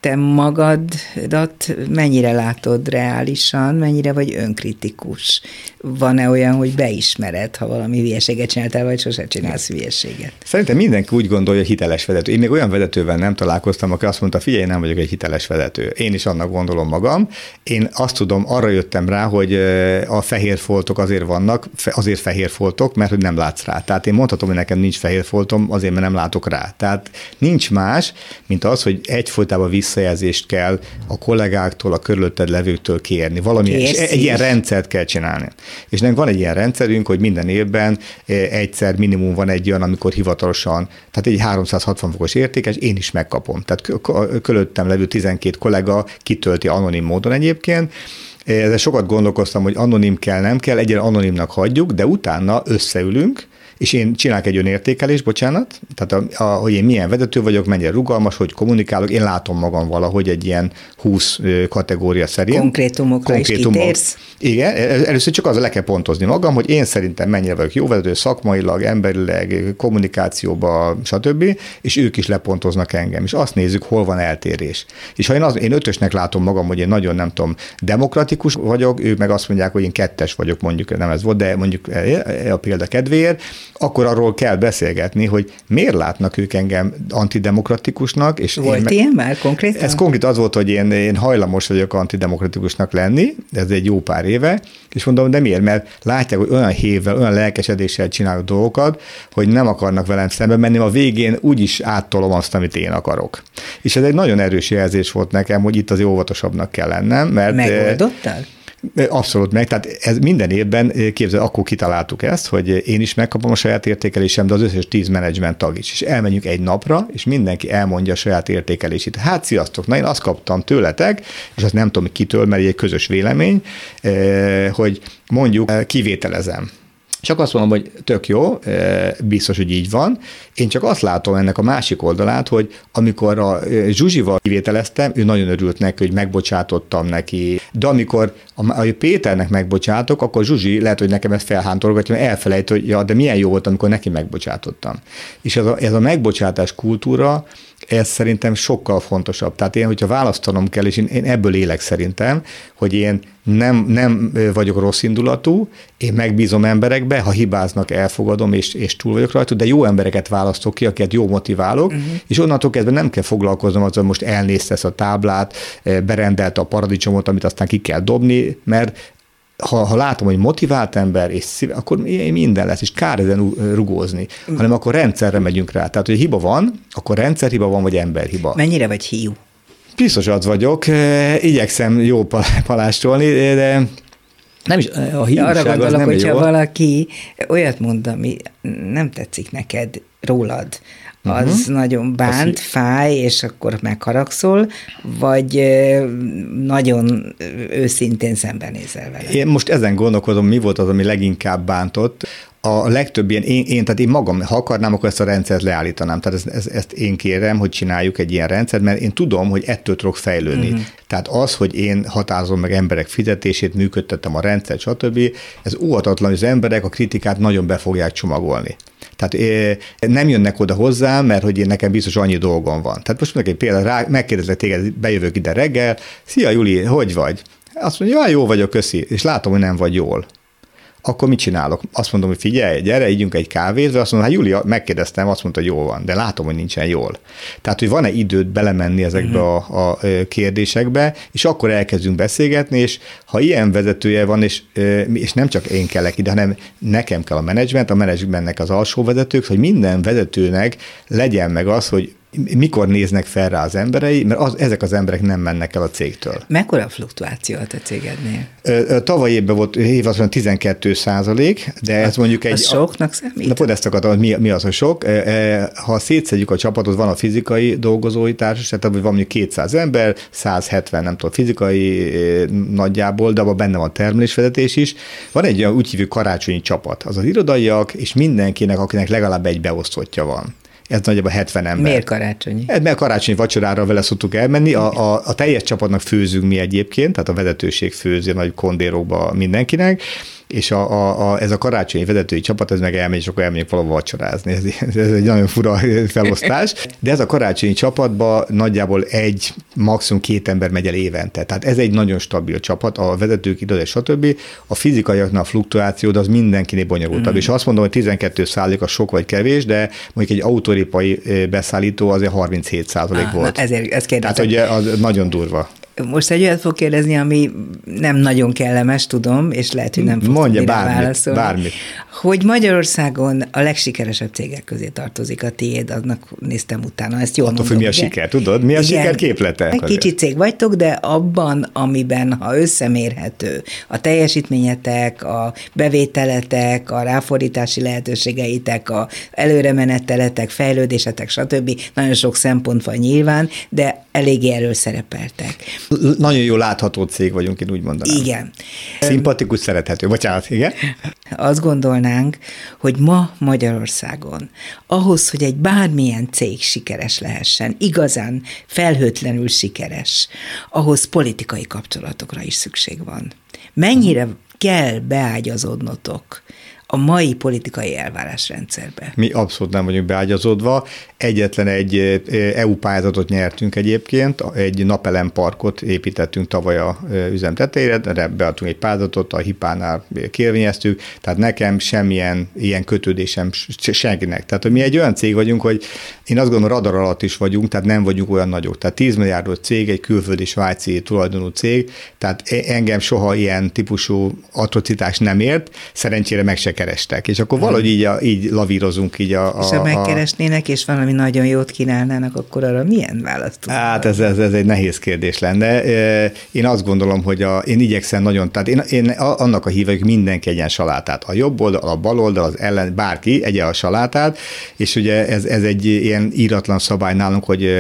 te magadat mennyire látod reálisan, mennyire vagy önkritikus? Van-e olyan, hogy beismered, ha valami hülyeséget csináltál, vagy sose csinálsz hülyeséget? Szerintem mindenki úgy gondolja, hogy hiteles vezető. Én még olyan vezetővel nem találkoztam, aki azt mondta, figyelj, nem vagyok egy hiteles vezető. Én is annak gondolom magam. Én azt tudom, arra jöttem rá, hogy a fehér foltok azért vannak, azért fehér foltok, mert hogy nem látsz rá. Tehát én mondhatom, hogy nekem nincs fehér foltom, azért, mert nem látok rá. Tehát nincs más, mint az, hogy egyfolytában vissza visszajelzést kell a kollégáktól, a körülötted levőktől kérni. Valami, és egy ilyen rendszert kell csinálni. És nekünk van egy ilyen rendszerünk, hogy minden évben eh, egyszer minimum van egy olyan, amikor hivatalosan, tehát egy 360 fokos értékes, én is megkapom. Tehát körülöttem levő 12 kollega kitölti anonim módon egyébként, eh, ezzel sokat gondolkoztam, hogy anonim kell, nem kell, egyre anonimnak hagyjuk, de utána összeülünk, és én csinálok egy önértékelést, bocsánat, tehát a, a, hogy én milyen vezető vagyok, mennyire rugalmas, hogy kommunikálok, én látom magam valahogy egy ilyen 20 kategória szerint. Konkrétumokra Konkrétumok. is kitérsz. Igen, e, e, először csak az le kell pontozni magam, hogy én szerintem mennyire vagyok jó vezető, szakmailag, emberileg, kommunikációba, stb., és ők is lepontoznak engem, és azt nézzük, hol van eltérés. És ha én, az, én ötösnek látom magam, hogy én nagyon nem tudom, demokratikus vagyok, ők meg azt mondják, hogy én kettes vagyok, mondjuk nem ez volt, de mondjuk e, a példa kedvéért, akkor arról kell beszélgetni, hogy miért látnak ők engem antidemokratikusnak. És volt én ilyen már konkrétan? Ez konkrét az volt, hogy én, én hajlamos vagyok antidemokratikusnak lenni, ez egy jó pár éve, és mondom, de miért? Mert látják, hogy olyan hévvel, olyan lelkesedéssel csinálok dolgokat, hogy nem akarnak velem szembe menni, a végén úgyis áttolom azt, amit én akarok. És ez egy nagyon erős jelzés volt nekem, hogy itt az óvatosabbnak kell lennem, mert... Megoldottál? Abszolút meg, tehát ez minden évben, képzel, akkor kitaláltuk ezt, hogy én is megkapom a saját értékelésem, de az összes tíz menedzsment tag is. És elmenjünk egy napra, és mindenki elmondja a saját értékelését. Hát sziasztok, na én azt kaptam tőletek, és azt nem tudom kitől, mert egy közös vélemény, hogy mondjuk kivételezem csak azt mondom, hogy tök jó, biztos, hogy így van. Én csak azt látom ennek a másik oldalát, hogy amikor a Zsuzsival kivételeztem, ő nagyon örült neki, hogy megbocsátottam neki. De amikor a Péternek megbocsátok, akkor Zsuzsi lehet, hogy nekem ezt felhántolgatja, mert elfelejt, hogy ja, de milyen jó volt, amikor neki megbocsátottam. És ez a, ez a megbocsátás kultúra, ez szerintem sokkal fontosabb. Tehát én, hogyha választanom kell, és én, én ebből élek szerintem, hogy én nem, nem vagyok rossz indulatú, én megbízom emberekbe, ha hibáznak, elfogadom, és, és túl vagyok rajta, de jó embereket választok ki, akiket jó motiválok, uh-huh. és onnantól kezdve nem kell foglalkoznom azzal, most elnézte ezt a táblát, berendelte a paradicsomot, amit aztán ki kell dobni, mert ha, ha látom, hogy motivált ember, és szíve, akkor minden lesz, és kár ezen rugózni, hanem akkor rendszerre megyünk rá. Tehát, hogy hiba van, akkor rendszerhiba van, vagy emberhiba. Mennyire vagy hiú? Biztos az vagyok, igyekszem jó palástolni, de nem is, a hiúság Arra gondolok, az nem hogyha jó. valaki olyat mond, ami nem tetszik neked rólad, az uh-huh. nagyon bánt, az... fáj, és akkor megharagszol, vagy nagyon őszintén szembenézel vele? Én most ezen gondolkodom, mi volt az, ami leginkább bántott a legtöbb ilyen, én, én, tehát én magam, ha akarnám, akkor ezt a rendszert leállítanám. Tehát ezt, ezt, ezt én kérem, hogy csináljuk egy ilyen rendszert, mert én tudom, hogy ettől tudok fejlődni. Uh-huh. Tehát az, hogy én határozom meg emberek fizetését, működtettem a rendszert, stb., ez óhatatlan, hogy az emberek a kritikát nagyon be fogják csomagolni. Tehát nem jönnek oda hozzám, mert hogy én nekem biztos annyi dolgom van. Tehát most mondok egy példát, megkérdezlek téged, bejövök ide reggel, szia Juli, hogy vagy? Azt mondja, ja, jó vagyok, köszi, és látom, hogy nem vagy jól akkor mit csinálok? Azt mondom, hogy figyelj, gyere, ígyünk egy kávét, vagy azt mondom, hát Júlia, megkérdeztem, azt mondta, hogy jó van, de látom, hogy nincsen jól. Tehát, hogy van-e időt belemenni ezekbe uh-huh. a, a kérdésekbe, és akkor elkezdünk beszélgetni, és ha ilyen vezetője van, és, és nem csak én kellek ide, hanem nekem kell a menedzsment, a menedzsmentnek az alsó vezetők, hogy minden vezetőnek legyen meg az, hogy mikor néznek fel rá az emberei, mert az, ezek az emberek nem mennek el a cégtől. Mekkora a fluktuáció a te cégednél? Tavaly évben volt, év az 12 százalék, de ez mondjuk egy... Az soknak számít? Na pont ezt akartam, mi, mi az, hogy sok. Ha szétszedjük a csapatot, van a fizikai dolgozói társaság, tehát van mondjuk 200 ember, 170 nem tudom, fizikai nagyjából, de abban benne van termelésvezetés is. Van egy olyan úgy hívő karácsonyi csapat, az az irodaiak, és mindenkinek, akinek legalább egy beosztottja van ez nagyjából 70 ember. Miért karácsonyi? Ez, mert karácsonyi vacsorára vele szoktuk elmenni. A, a, a teljes csapatnak főzünk mi egyébként, tehát a vezetőség főzi nagy kondérokba mindenkinek, és a, a, a, ez a karácsonyi vezetői csapat, ez meg elmegy, és akkor elmegyünk valahol vacsorázni. Ez, ez egy nagyon fura (laughs) felosztás. De ez a karácsonyi csapatban nagyjából egy, maximum két ember megy el évente. Tehát ez egy nagyon stabil csapat, a vezetők ide, stb. A fizikaiaknál a fluktuáció, de az mindenkinél bonyolultabb. Mm. És azt mondom, hogy 12 százalék a sok vagy kevés, de mondjuk egy autóripai beszállító azért 37 százalék ah, volt. Na ezért, ez kérdezem. Tehát, hogy az nagyon durva. Most egy olyat fog kérdezni, ami nem nagyon kellemes, tudom, és lehet, hogy nem fogsz Mondja bármit, válaszolni. bármit. Hogy Magyarországon a legsikeresebb cégek közé tartozik a tiéd, annak néztem utána, ezt jól Attól, mondom. mi a siker, tudod? Mi a Igen, siker képlete? Egy kicsi cég vagytok, de abban, amiben, ha összemérhető, a teljesítményetek, a bevételetek, a ráfordítási lehetőségeitek, a előremeneteletek, fejlődésetek, stb. Nagyon sok szempont van nyilván, de eléggé erről szerepeltek. Nagyon jó látható cég vagyunk, én úgy mondanám. Igen. Szimpatikus, szerethető. Bocsánat, igen? Azt gondolnánk, hogy ma Magyarországon ahhoz, hogy egy bármilyen cég sikeres lehessen, igazán felhőtlenül sikeres, ahhoz politikai kapcsolatokra is szükség van. Mennyire kell beágyazódnotok a mai politikai elvárásrendszerbe. Mi abszolút nem vagyunk beágyazódva. Egyetlen egy EU pályázatot nyertünk egyébként, egy napelemparkot építettünk tavaly a üzem tetejére, de beadtunk egy pályázatot, a hipánál kérvényeztük, tehát nekem semmilyen ilyen kötődésem senkinek. Tehát, mi egy olyan cég vagyunk, hogy én azt gondolom, radar alatt is vagyunk, tehát nem vagyunk olyan nagyok. Tehát 10 milliárdos cég, egy külföldi svájci tulajdonú cég, tehát e, engem soha ilyen típusú atrocitás nem ért, szerencsére meg se kerestek. És akkor valahogy így, a, így lavírozunk így a... a és ha megkeresnének, és valami nagyon jót kínálnának, akkor arra milyen választ Hát ez, ez, ez egy nehéz kérdés lenne. Én azt gondolom, hogy a, én igyekszem nagyon, tehát én, én annak a híve, hogy mindenki egyen salátát. A jobb oldal, a bal oldal, az ellen, bárki egye a salátát, és ugye ez, ez egy ilyen íratlan szabály nálunk, hogy,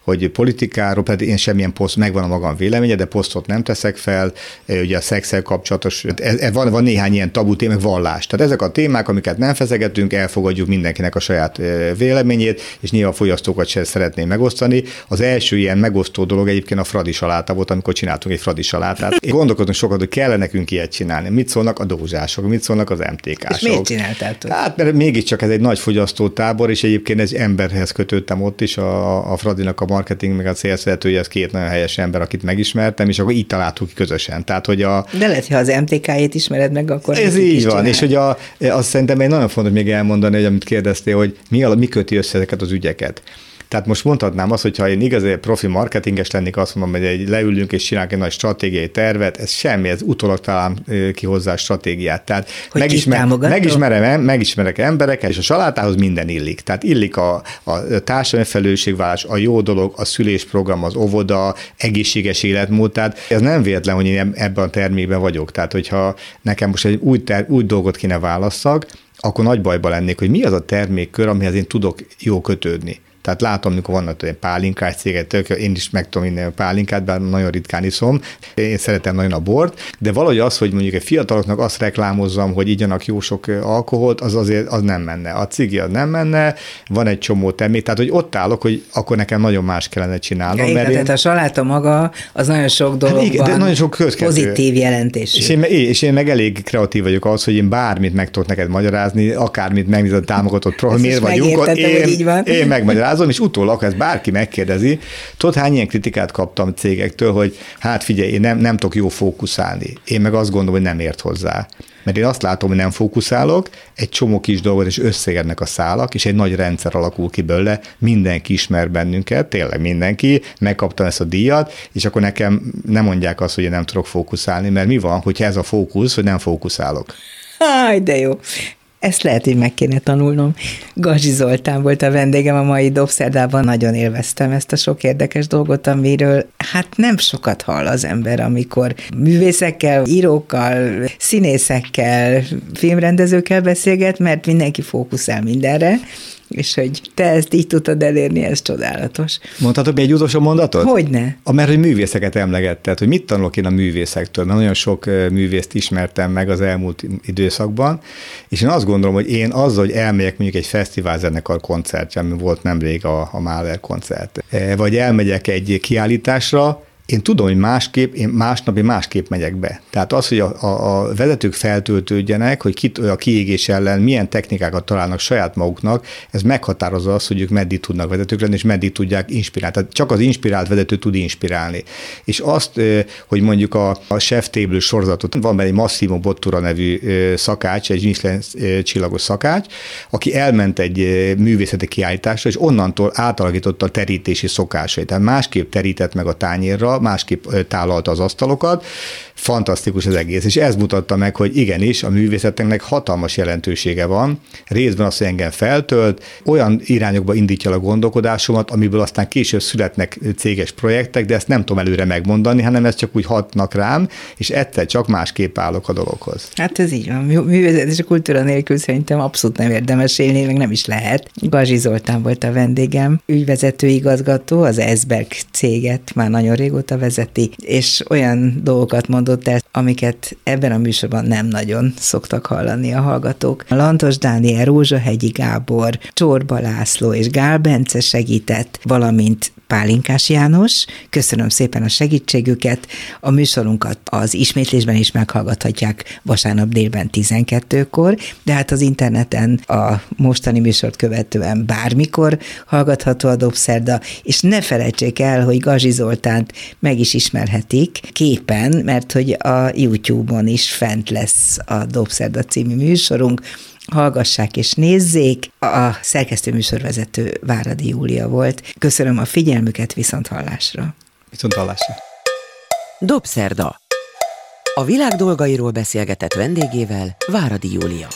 hogy politikáról, pedig én semmilyen poszt, megvan a magam véleménye, de posztot nem teszek fel, ugye a szexel kapcsolatos, ez, ez van, van néhány ilyen tabu téma, vallás. Tehát ezek a témák, amiket nem feszegetünk, elfogadjuk mindenkinek a saját véleményét, és nyilván a fogyasztókat sem szeretném megosztani. Az első ilyen megosztó dolog egyébként a fradi saláta volt, amikor csináltunk egy fradi salátát. Gondolkodunk sokat, hogy kell nekünk ilyet csinálni. Mit szólnak a dózsások, mit szólnak az MTK-sok. És miért csináltátok? Hát, mert mégiscsak ez egy nagy fogyasztótábor, és egyébként egy emberhez kötöttem ott is, a, a Fradinak a marketing, meg a célszeretője, ez két nagyon helyes ember, akit megismertem, és akkor így találtuk ki közösen. Tehát, hogy a... De lehet, ha az MTK-jét ismered meg, akkor ez így van, csinál. és hogy a, azt szerintem egy nagyon fontos még elmondani, hogy amit kérdeztél, hogy mi, mi köti össze ezeket az ügyeket. Tehát most mondhatnám azt, hogy ha én igazi profi marketinges lennék, azt mondom, hogy egy leülünk és csinálunk egy nagy stratégiai tervet, ez semmi, ez utólag talán ki hozzá a stratégiát. Tehát hogy megismer, megismerem, megismerek embereket, és a salátához minden illik. Tehát illik a, a társadalmi felelősségvállás, a jó dolog, a szülésprogram, az óvoda, egészséges életmód. Tehát ez nem véletlen, hogy én ebben a termékben vagyok. Tehát, hogyha nekem most egy új, ter, új dolgot kéne válasszak, akkor nagy bajba lennék, hogy mi az a termékkör, amihez én tudok jó kötődni. Tehát látom, amikor vannak olyan pálinkás cégek, én is meg tudom inni a pálinkát, bár nagyon ritkán iszom. Én szeretem nagyon a bort, de valahogy az, hogy mondjuk egy fiataloknak azt reklámozzam, hogy igyanak jó sok alkoholt, az azért az nem menne. A cigi az nem menne, van egy csomó termék, tehát hogy ott állok, hogy akkor nekem nagyon más kellene csinálnom. Ja, mert igen, én... tehát a saláta maga az nagyon sok dologban hát igen, de nagyon sok pozitív jelentés. És én, és én meg elég kreatív vagyok az, hogy én bármit meg tudok neked magyarázni, akármit megnézed a támogatott program, miért vagyunk ott, én, így van. én megmagyarázom magyarázom, és utólag, ha ezt bárki megkérdezi, tudod, hány ilyen kritikát kaptam cégektől, hogy hát figyelj, én nem, nem tudok jó fókuszálni. Én meg azt gondolom, hogy nem ért hozzá. Mert én azt látom, hogy nem fókuszálok, egy csomó kis dolgot, és összeérnek a szálak, és egy nagy rendszer alakul ki belőle, mindenki ismer bennünket, tényleg mindenki, megkaptam ezt a díjat, és akkor nekem nem mondják azt, hogy én nem tudok fókuszálni, mert mi van, hogyha ez a fókusz, hogy nem fókuszálok? Háj, de jó. Ezt lehet, hogy meg kéne tanulnom. Gazsi Zoltán volt a vendégem a mai Dobszerdában, nagyon élveztem ezt a sok érdekes dolgot, amiről hát nem sokat hall az ember, amikor művészekkel, írókkal, színészekkel, filmrendezőkkel beszélget, mert mindenki fókuszál mindenre, és hogy te ezt így tudtad elérni, ez csodálatos. Mondhatok egy utolsó mondatot? Hogyne. A, mert hogy művészeket emlegetted, hogy mit tanulok én a művészektől, mert nagyon sok művészt ismertem meg az elmúlt időszakban, és én azt gondolom, hogy én azzal, hogy elmegyek mondjuk egy fesztiválzenekar koncertje, ami volt nemrég a, a Mahler koncert, vagy elmegyek egy kiállításra, én tudom, hogy másképp, én másnap én másképp megyek be. Tehát az, hogy a, a, a vezetők feltöltődjenek, hogy kit, a kiégés ellen milyen technikákat találnak saját maguknak, ez meghatározza azt, hogy ők meddig tudnak vezetők lenni, és meddig tudják inspirálni. Tehát csak az inspirált vezető tud inspirálni. És azt, hogy mondjuk a, a Chef Table sorozatot, van benne egy Massimo Bottura nevű szakács, egy Michelin csillagos szakács, aki elment egy művészeti kiállításra, és onnantól átalakította a terítési szokásait. Tehát másképp terített meg a tányérra, másképp tálalta az asztalokat, fantasztikus az egész, és ez mutatta meg, hogy igenis, a művészetnek hatalmas jelentősége van, részben azt, hogy engem feltölt, olyan irányokba indítja a gondolkodásomat, amiből aztán később születnek céges projektek, de ezt nem tudom előre megmondani, hanem ez csak úgy hatnak rám, és egyszer csak másképp állok a dologhoz. Hát ez így van. Művészet és a kultúra nélkül szerintem abszolút nem érdemes élni, meg nem is lehet. Gazsi Zoltán volt a vendégem, ügyvezető igazgató, az Esberg céget már nagyon régóta vezeti, és olyan dolgokat mondott, mondott el, amiket ebben a műsorban nem nagyon szoktak hallani a hallgatók. Lantos Dániel, Rózsahegyi Gábor, Csorba László és Gál Bence segített, valamint Pálinkás János. Köszönöm szépen a segítségüket. A műsorunkat az ismétlésben is meghallgathatják vasárnap délben 12-kor, de hát az interneten a mostani műsort követően bármikor hallgatható a Dobszerda, és ne felejtsék el, hogy Gazsi Zoltánt meg is ismerhetik képen, mert hogy a YouTube-on is fent lesz a Dobszerda című műsorunk, hallgassák és nézzék. A szerkesztő műsorvezető Váradi Júlia volt. Köszönöm a figyelmüket, viszont hallásra. Viszont hallásra. Dobszerda. A világ dolgairól beszélgetett vendégével Váradi Júlia.